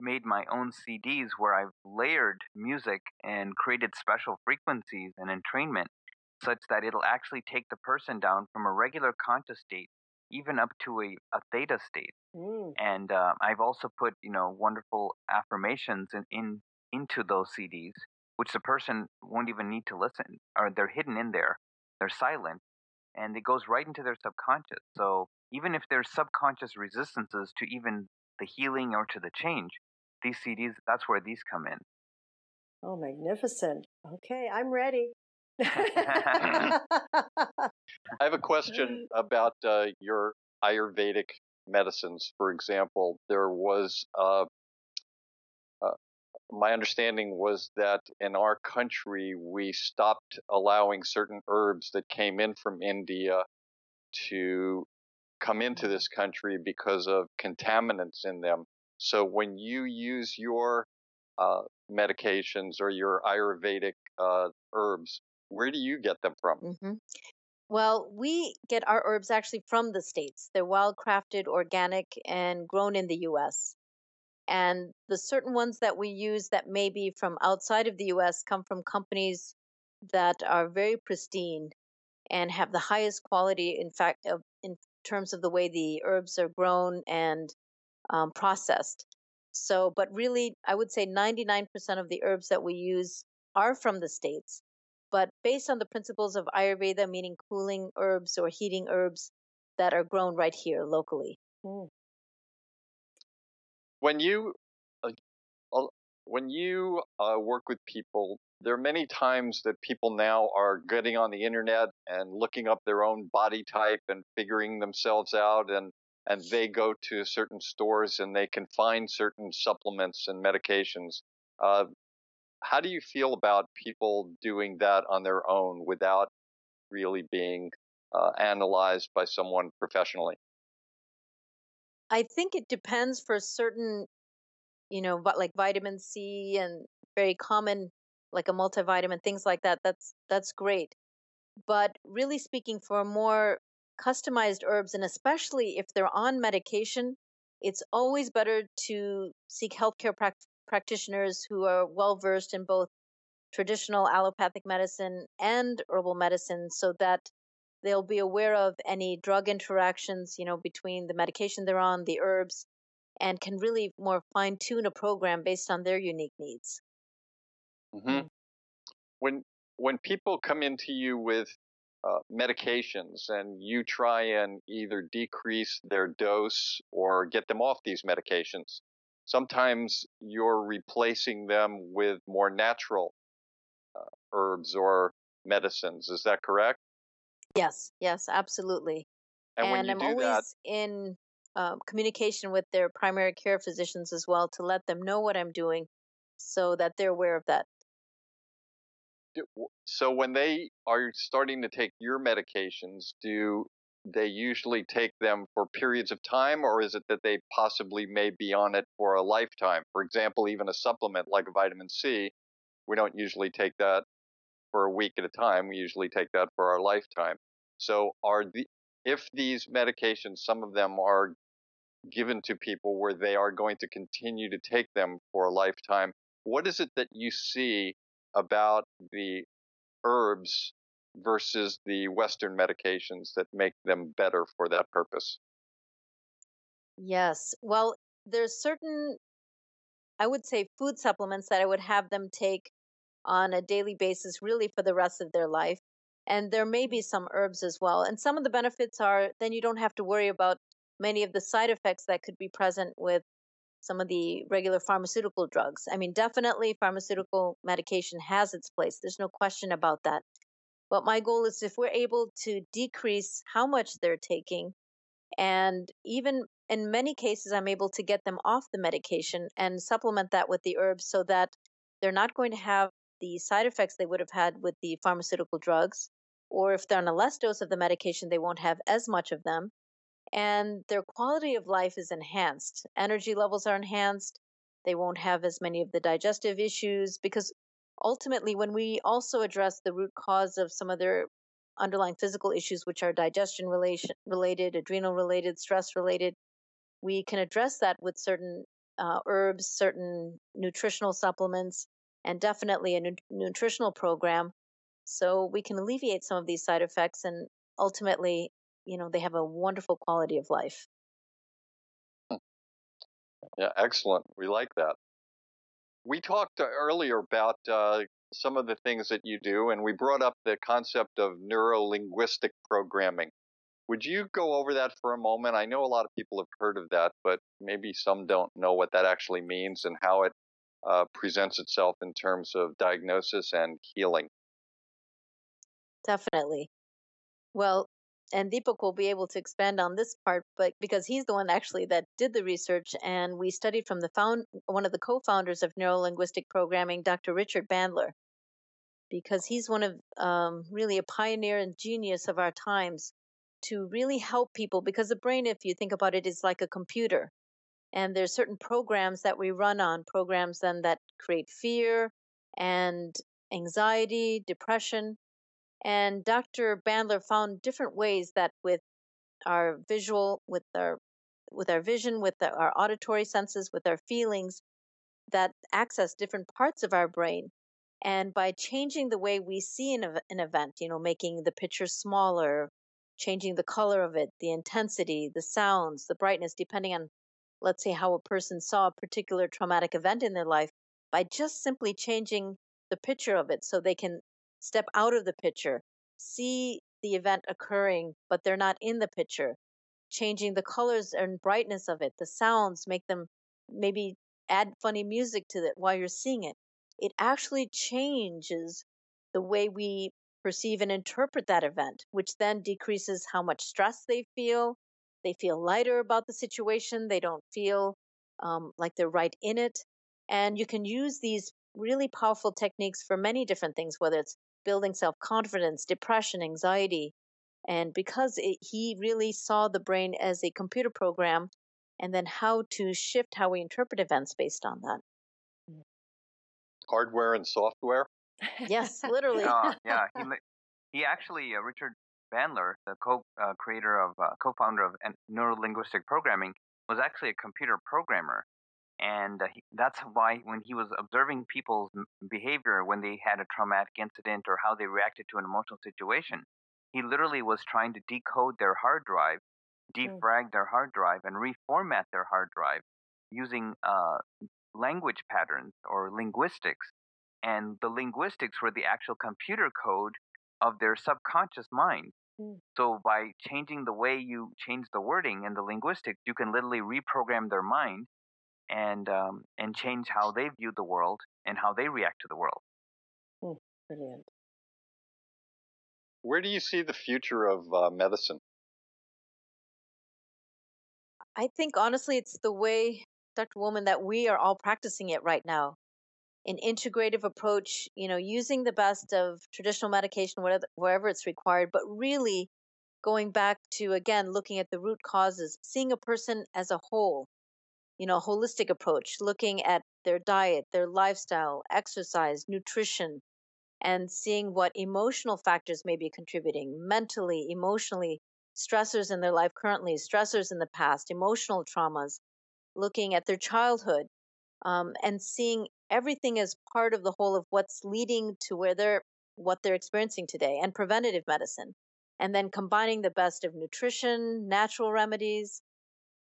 made my own CDs where I've layered music and created special frequencies and entrainment such that it'll actually take the person down from a regular conscious state even up to a, a theta state. Mm. And uh, I've also put, you know, wonderful affirmations in, in into those CDs, which the person won't even need to listen, or they're hidden in there. They're silent, and it goes right into their subconscious. So even if there's subconscious resistances to even the healing or to the change, these CDs, that's where these come in. Oh, magnificent. Okay, I'm ready. (laughs) I have a question about uh, your Ayurvedic medicines. For example, there was uh, uh, my understanding was that in our country we stopped allowing certain herbs that came in from India to come into this country because of contaminants in them. So when you use your uh, medications or your Ayurvedic uh, herbs, where do you get them from? hmm Well, we get our herbs actually from the States. They're wild crafted, organic, and grown in the US. And the certain ones that we use that may be from outside of the US come from companies that are very pristine and have the highest quality, in fact, of, in terms of the way the herbs are grown and um, processed. So, but really, I would say 99% of the herbs that we use are from the States, but based on the principles of Ayurveda, meaning cooling herbs or heating herbs that are grown right here locally. Mm. When you uh, when you uh, work with people, there are many times that people now are getting on the internet and looking up their own body type and figuring themselves out, and and they go to certain stores and they can find certain supplements and medications. Uh, how do you feel about people doing that on their own without really being uh, analyzed by someone professionally? I think it depends for certain, you know, like vitamin C and very common, like a multivitamin, things like that. That's that's great. But really speaking, for more customized herbs, and especially if they're on medication, it's always better to seek healthcare prac- practitioners who are well versed in both traditional allopathic medicine and herbal medicine so that they'll be aware of any drug interactions, you know, between the medication they're on, the herbs, and can really more fine tune a program based on their unique needs. hmm Mm. When when people come into you with uh, medications and you try and either decrease their dose or get them off these medications, sometimes you're replacing them with more natural uh, herbs or medicines. Is that correct? Yes, yes, absolutely. And when And you I'm do that, always in um, communication with their primary care physicians as well to let them know what I'm doing so that they're aware of that so when they are starting to take your medications, do they usually take them for periods of time, or is it that they possibly may be on it for a lifetime? For example, even a supplement like vitamin C, we don't usually take that for a week at a time. We usually take that for our lifetime. So, are the if these medications, some of them are given to people where they are going to continue to take them for a lifetime, what is it that you see about the herbs versus the Western medications that make them better for that purpose? Yes. Well, there's certain, I would say, food supplements that I would have them take on a daily basis, really for the rest of their life. And there may be some herbs as well. And some of the benefits are then you don't have to worry about many of the side effects that could be present with some of the regular pharmaceutical drugs. I mean, definitely pharmaceutical medication has its place. There's no question about that. But my goal is if we're able to decrease how much they're taking, and even in many cases, I'm able to get them off the medication and supplement that with the herbs so that they're not going to have the side effects they would have had with the pharmaceutical drugs. Or if they're on a less dose of the medication, they won't have as much of them and their quality of life is enhanced. Energy levels are enhanced. They won't have as many of the digestive issues because ultimately, when we also address the root cause of some of their underlying physical issues, which are digestion relation, related, adrenal related, stress related, we can address that with certain uh, herbs, certain nutritional supplements, and definitely a nu- nutritional program. So we can alleviate some of these side effects and ultimately you know they have a wonderful quality of life. Hmm. yeah excellent. We like that. We talked uh, earlier about uh, some of the things that you do and we brought up the concept of neuro-linguistic programming. Would you go over that for a moment? I know a lot of people have heard of that but maybe some don't know what that actually means and how it uh, presents itself in terms of diagnosis and healing. Definitely. Well and Deepak will be able to expand on this part, but because he's the one actually that did the research, and we studied from the found one of the co-founders of neurolinguistic programming, Dr. Richard Bandler, because he's one of um, really a pioneer and genius of our times to really help people. Because the brain, if you think about it, is like a computer, and there's certain programs that we run on, programs then that create fear and anxiety, depression, and Dr. Bandler found different ways that with our visual, with our with our vision, with the, our auditory senses, with our feelings, that access different parts of our brain. And by changing the way we see an, an event, you know, making the picture smaller, changing the color of it, the intensity, the sounds, the brightness, depending on, let's say, how a person saw a particular traumatic event in their life, by just simply changing the picture of it so they can step out of the picture, see the event occurring, but they're not in the picture, changing the colors and brightness of it, the sounds, make them maybe add funny music to it while you're seeing it. It actually changes the way we perceive and interpret that event, which then decreases how much stress they feel. They feel lighter about the situation. They don't feel um, like they're right in it. And you can use these really powerful techniques for many different things, whether it's building self confidence, depression, anxiety. And because it, he really saw the brain as a computer program and then how to shift how we interpret events based on that. Hardware and software? Yes, (laughs) literally. yeah, yeah. He, (laughs) he actually, uh, Richard Bandler, the co-creator uh, of, uh, co-founder of neuro-linguistic programming, was actually a computer programmer and uh, he, that's why when he was observing people's behavior when they had a traumatic incident or how they reacted to an emotional situation he literally was trying to decode their hard drive hmm. defrag mm. their hard drive and reformat their hard drive using uh, language patterns or linguistics and the linguistics were the actual computer code of their subconscious mind mm. so by changing the way you change the wording and the linguistics you can literally reprogram their mind and um, and change how they view the world and how they react to the world. Mm, brilliant. Where do you see the future of uh, medicine? I think honestly, it's the way, Dr. Woman, that we are all practicing it right now. an integrative approach, you know, using the best of traditional medication whatever, wherever it's required, but really going back to again looking at the root causes, seeing a person as a whole, you know, holistic approach, looking at their diet, their lifestyle, exercise, nutrition, and seeing what emotional factors may be contributing mentally, emotionally, stressors in their life currently, stressors in the past, emotional traumas, looking at their childhood, um, and seeing everything as part of the whole of what's leading to where they're what they're experiencing today and preventative medicine and then combining the best of nutrition natural remedies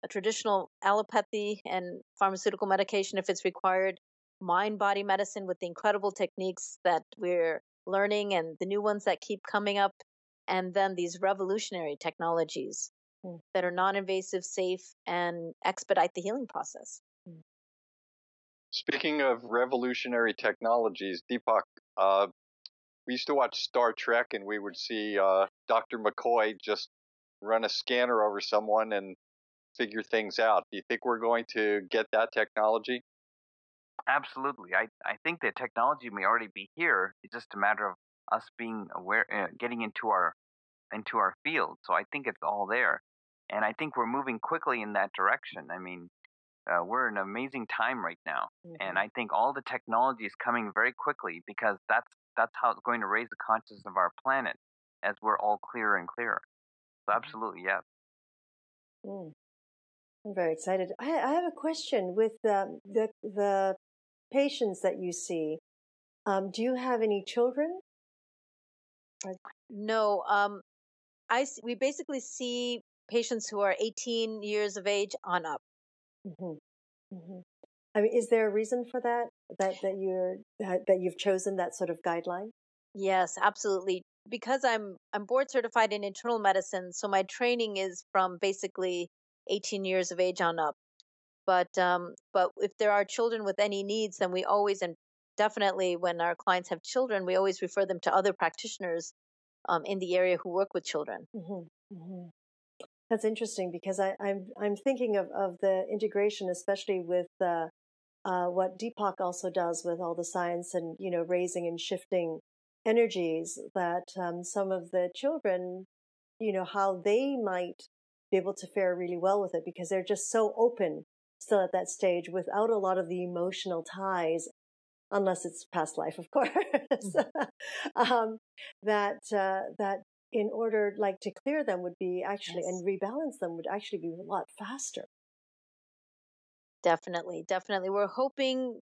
a traditional allopathy and pharmaceutical medication if it's required mind body medicine with the incredible techniques that we're learning and the new ones that keep coming up and then these revolutionary technologies mm. that are non-invasive safe and expedite the healing process mm. Speaking of revolutionary technologies, Deepak, uh, we used to watch Star Trek and we would see uh, Dr. McCoy just run a scanner over someone and figure things out. Do you think we're going to get that technology? Absolutely. I, I think the technology may already be here. It's just a matter of us being aware, uh, getting into our into our field. So I think it's all there, and I think we're moving quickly in that direction. I mean, uh, we're in an amazing time right now, mm-hmm. and I think all the technology is coming very quickly because that's that's how it's going to raise the consciousness of our planet as we're all clearer and clearer. So mm-hmm. absolutely, yes. Mm. I'm very excited. I, I have a question with the the, the patients that you see. Um, do you have any children? No. Um, I we basically see patients who are 18 years of age on up. Mm-hmm. Mm-hmm. I mean, is there a reason for that? That that you're that you've chosen that sort of guideline? Yes, absolutely. Because I'm I'm board certified in internal medicine, so my training is from basically 18 years of age on up. But um, but if there are children with any needs, then we always and definitely when our clients have children, we always refer them to other practitioners um, in the area who work with children. Mm-hmm. Mm-hmm. That's interesting because I, am I'm, I'm thinking of, of the integration, especially with uh, uh, what Deepak also does with all the science and you know raising and shifting energies. That um, some of the children, you know, how they might be able to fare really well with it because they're just so open still at that stage without a lot of the emotional ties unless it's past life, of (laughs) course. Mm-hmm. um, that uh, that in order like to clear them would be actually yes. and rebalance them would actually be a lot faster definitely definitely we're hoping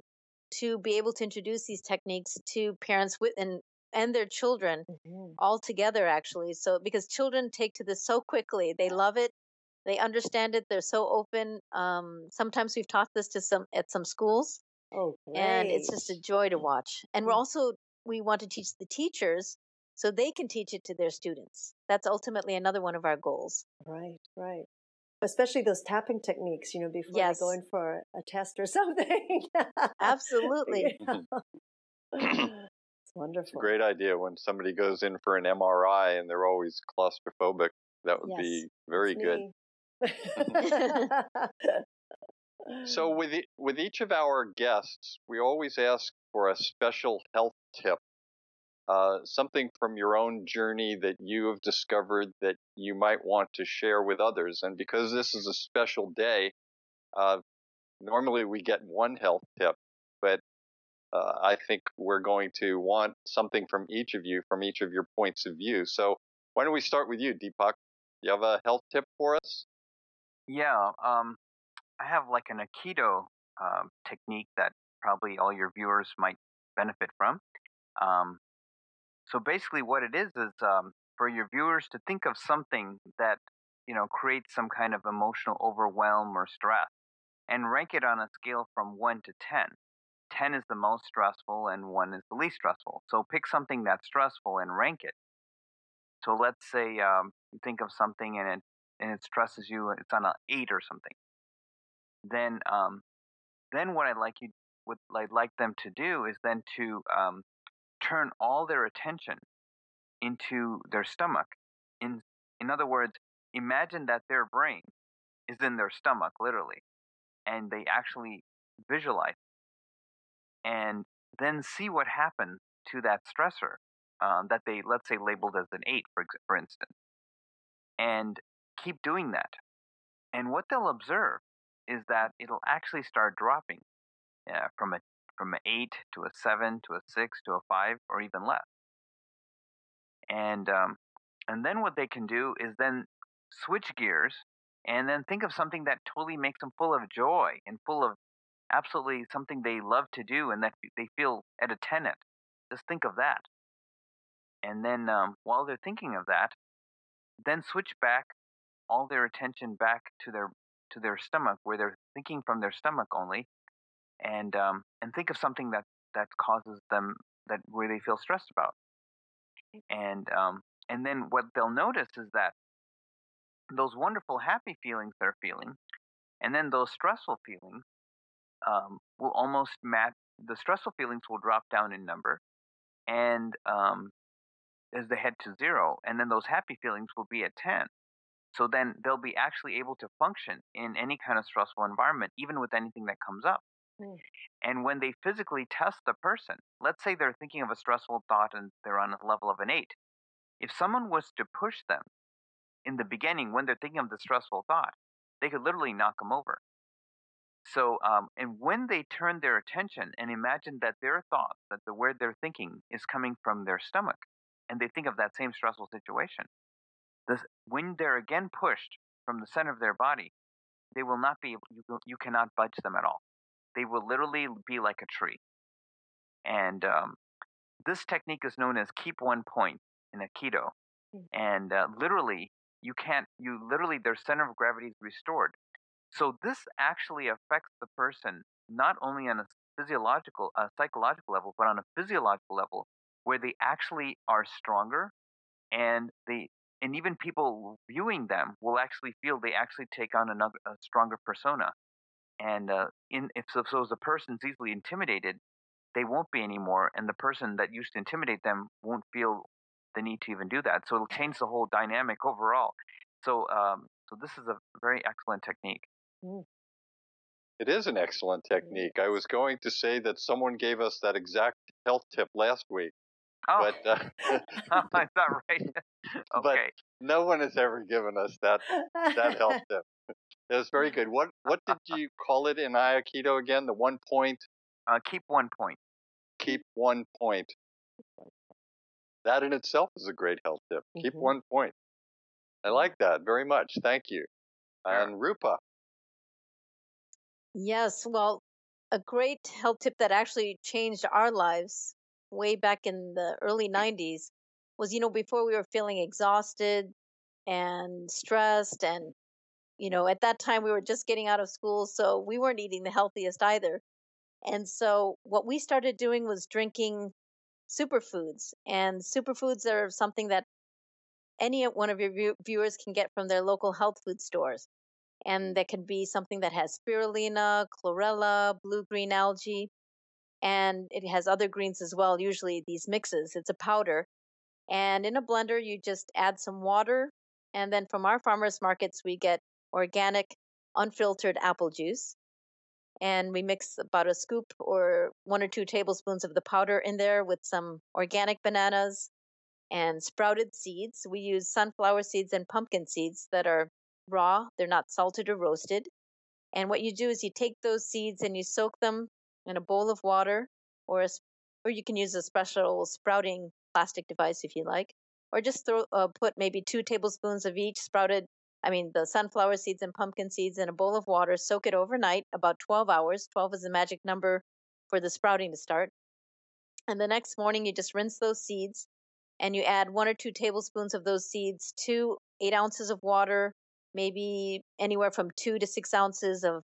to be able to introduce these techniques to parents with and and their children mm-hmm. all together actually so because children take to this so quickly they love it they understand it they're so open um, sometimes we've taught this to some at some schools oh great. and it's just a joy to watch and we're mm. also we want to teach the teachers so they can teach it to their students. That's ultimately another one of our goals. Right, right. Especially those tapping techniques, you know, before yes. they go in for a test or (laughs) something. Absolutely. (laughs) (clears throat) it's wonderful. It's great idea when somebody goes in for an MRI and they're always claustrophobic. That would yes, be very good. So with with each of our guests, we always ask for a special health tip uh, something from your own journey that you have discovered that you might want to share with others. And because this is a special day, uh, normally we get one health tip, but uh, I think we're going to want something from each of you, from each of your points of view. So why don't we start with you, Deepak? You have a health tip for us? Yeah, um, I have like an Aikido uh, technique that probably all your viewers might benefit from. Um, so basically, what it is is um, for your viewers to think of something that you know creates some kind of emotional overwhelm or stress, and rank it on a scale from one to ten. 10 is the most stressful and 1 is the least stressful. So pick something that's stressful and rank it. So let's say um, you think of something and it, and it stresses you, it's on an 8 or something. Then, um, then what I'd like you, what I'd like them to do is then to um, turn all their attention into their stomach. In, in other words, imagine that their brain is in their stomach, literally, and they actually visualize. And then see what happens to that stressor um, that they, let's say, labeled as an eight, for, for instance, and keep doing that. And what they'll observe is that it'll actually start dropping from a from an eight to a seven to a six to a five or even less. And um, and then what they can do is then switch gears and then think of something that totally makes them full of joy and full of absolutely something they love to do and that they feel at a 10 at. Just think of that. And then um, while they're thinking of that, then switch back all their attention back to their to their stomach, where they're thinking from their stomach only, and um, and think of something that that causes them that where they feel stressed about, and um, and then what they'll notice is that those wonderful happy feelings they're feeling, and then those stressful feelings um, will almost match. The stressful feelings will drop down in number, and um, as they head to zero, and then those happy feelings will be at ten. So then they'll be actually able to function in any kind of stressful environment, even with anything that comes up. Mm. And when they physically test the person, let's say they're thinking of a stressful thought and they're on a level of an eight. If someone was to push them in the beginning when they're thinking of the stressful thought, they could literally knock them over. So, um, and when they turn their attention and imagine that their thoughts, that the word they're thinking is coming from their stomach, and they think of that same stressful situation, when they're again pushed from the center of their body, they will not be able, you, you cannot budge them at all. They will literally be like a tree. And um, this technique is known as keep one point in Aikido. Hmm. And uh, literally, you can't, you literally, their center of gravity is restored. So this actually affects the person not only on a physiological, a psychological level, but on a physiological level, where they actually are stronger and they and even people viewing them will actually feel they actually take on another a stronger persona. And uh, in if so, so the person's easily intimidated they won't be anymore and the person that used to intimidate them won't feel the need to even do that. So it'll change the whole dynamic overall. So um, so this is a very excellent technique. Mm. it is an excellent technique. I was going to say that someone gave us that exact health tip last week Oh, but, uh, (laughs) oh, is that right? (laughs) okay. But no one has ever given us that that health (laughs) tip. It was very good. What what did you call it in Aikido again? The one point. Uh, keep one point. Keep one point. That in itself is a great health tip. Mm-hmm. Keep one point. I like that very much. Thank you. And Rupa. Yes, well, a great health tip that actually changed our lives way back in the early 90s was you know before we were feeling exhausted and stressed and you know at that time we were just getting out of school so we weren't eating the healthiest either and so what we started doing was drinking superfoods and superfoods are something that any one of your viewers can get from their local health food stores and that can be something that has spirulina chlorella blue green algae and it has other greens as well, usually these mixes. It's a powder. And in a blender, you just add some water. And then from our farmers markets, we get organic, unfiltered apple juice. And we mix about a scoop or one or two tablespoons of the powder in there with some organic bananas and sprouted seeds. We use sunflower seeds and pumpkin seeds that are raw, they're not salted or roasted. And what you do is you take those seeds and you soak them in a bowl of water, or a, or you can use a special sprouting plastic device if you like, or just throw uh, put maybe two tablespoons of each sprouted. I mean, the sunflower seeds and pumpkin seeds in a bowl of water. Soak it overnight, about 12 hours. 12 is the magic number for the sprouting to start. And the next morning, you just rinse those seeds and you add one or two tablespoons of those seeds to eight ounces of water, maybe anywhere from two to six ounces of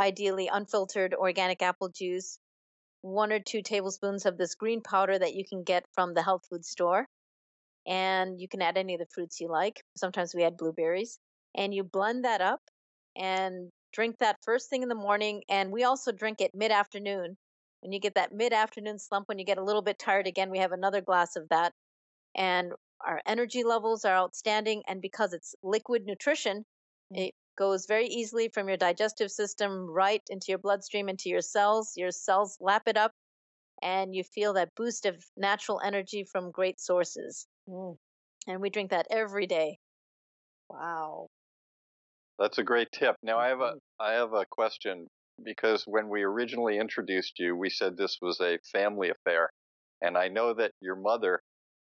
ideally unfiltered organic apple juice, one or two tablespoons of this green powder that you can get from the health food store. And you can add any of the fruits you like. Sometimes we add blueberries. And you blend that up and drink that first thing in the morning. And we also drink it mid afternoon. When you get that mid afternoon slump, when you get a little bit tired again, we have another glass of that. And our energy levels are outstanding. And because it's liquid nutrition, mm. it goes very easily from your digestive system right into your bloodstream, into your cells. Your cells lap it up and you feel that boost of natural energy from great sources. Mm. And we drink that every day. Wow. That's a great tip. Now I have a Mhm. Have a question because when we originally introduced you, we said this was a family affair, and I know that your mother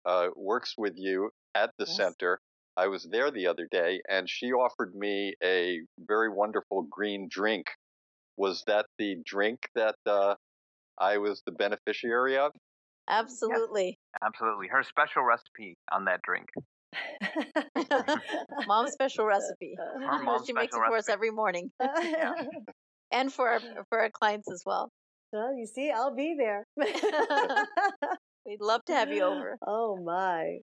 uh, works with you at the Yes. center. I was there the other day, and she offered me a very wonderful green drink. Was that the drink that uh, I was the beneficiary of? Absolutely. Absolutely. Her special recipe on that drink. (laughs) Mom's special recipe. Her mom's she makes it special for us every morning (laughs) (laughs) and for our for our clients as well. well, you see, I'll be there. We'd love to have you over. oh my.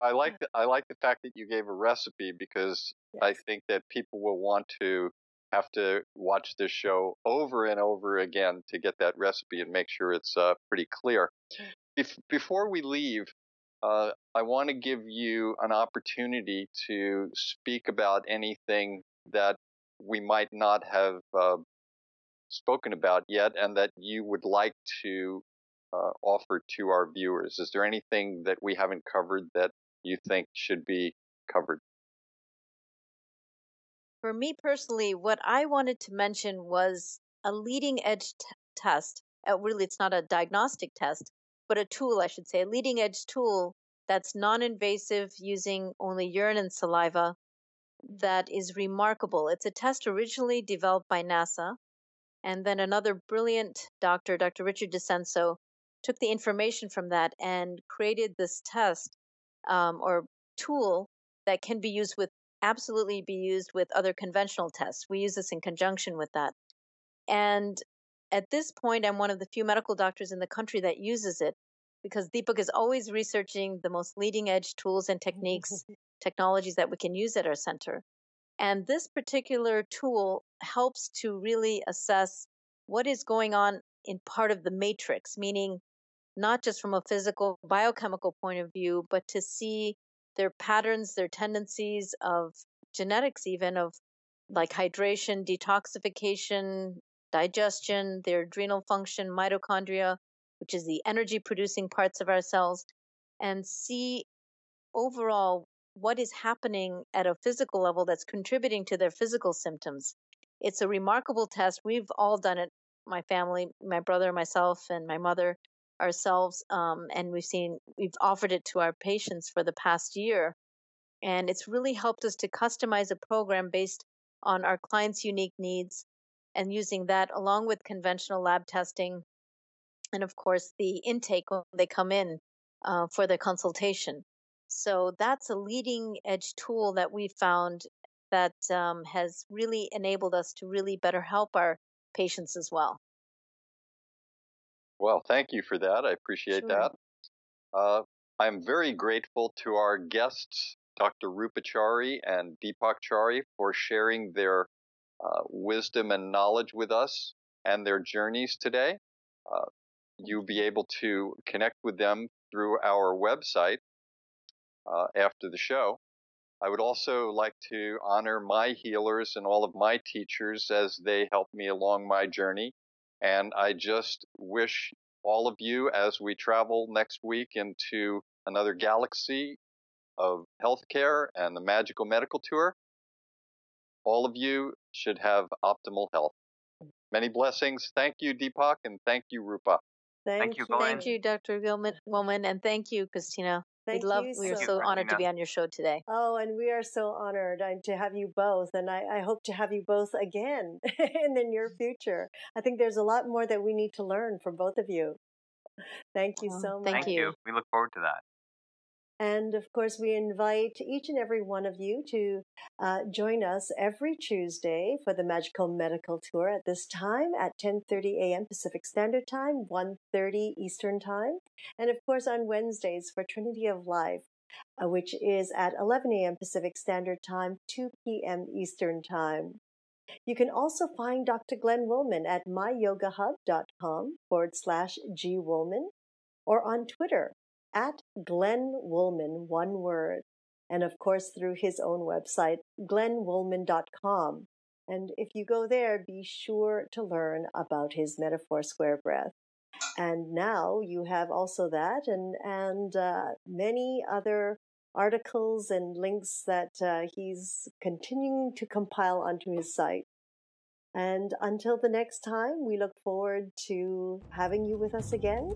I like the, I like the fact that you gave a recipe because I think that people will want to have to watch this show over and over again to get that recipe and make sure it's uh, pretty clear. Bef- before we leave, uh, I want to give you an opportunity to speak about anything that we might not have uh, spoken about yet and that you would like to uh, offer to our viewers. Is there anything that we haven't covered that you think should be covered? For me personally, what I wanted to mention was a leading edge t- test. Uh, really, it's not a diagnostic test, but a tool, I should say, a leading edge tool that's non invasive using only urine and saliva that is remarkable. It's a test originally developed by NASA, and then another brilliant doctor, Dr. Richard DeCenso, took the information from that and created this test um, or tool that can be used with absolutely be used with other conventional tests. We use this in conjunction with that. And at this point, I'm one of the few medical doctors in the country that uses it because Deepak is always researching the most leading edge tools and techniques, (laughs) technologies that we can use at our center. And this particular tool helps to really assess what is going on in part of the matrix, meaning not just from a physical biochemical point of view, but to see their patterns, their tendencies of genetics, even of like hydration, detoxification, digestion, their adrenal function, mitochondria, which is the energy producing parts of our cells, and see overall what is happening at a physical level that's contributing to their physical symptoms. It's a remarkable test. We've all done it, my family, my brother, myself, and my mother ourselves um, and we've seen we've offered it to our patients for the past year and it's really helped us to customize a program based on our clients unique needs and using that along with conventional lab testing and of course the intake when they come in uh, for their consultation. So that's a leading edge tool that we found that um, has really enabled us to really better help our patients as well Well, thank you for that. I appreciate Sure. that. Uh, I'm very grateful to our guests, Dr. Rupa Chari and Deepak Chari, for sharing their uh, wisdom and knowledge with us and their journeys today. Uh, you'll be able to connect with them through our website uh, after the show. I would also like to honor my healers and all of my teachers as they help me along my journey. And I just wish all of you, as we travel next week into another galaxy of healthcare and the magical medical tour, all of you should have optimal health. Many blessings. Thank you, Deepak, and thank you, Rupa. Thank, you, you. Glenn. thank you dr Glenn Woolman and thank you christina Thank we love you we are so so honored to be on your show today Oh, and we are so honored to have you both. And I, I hope to have you both again (laughs) in the near future. I think there's a lot more that we need to learn from both of you. Thank you Oh, so much. thank Thank you. you. We look forward to that. And of course, we invite each and every one of you to uh, join us every Tuesday for the Magical Medical Tour at this time at 10:30 a.m. Pacific Standard Time, 1:30 Eastern Time, and of course on Wednesdays for Trinity of Life, uh, which is at 11 a.m. Pacific Standard Time, 2 p.m. Eastern Time. You can also find Dr. Glenn Woolman at myyogahub.com forward slash G Woolman or on Twitter at Glenn Woolman, one word. And of course, through his own website, glennwoolman.com. And if you go there, be sure to learn about his Metaphor Square Breath. and now you have also that and and uh, many other articles and links that uh, he's continuing to compile onto his site. And until the next time, we look forward to having you with us again.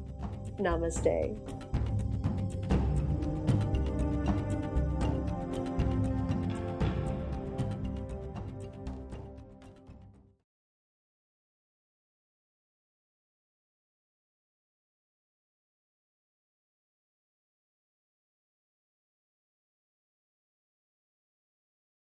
Namaste.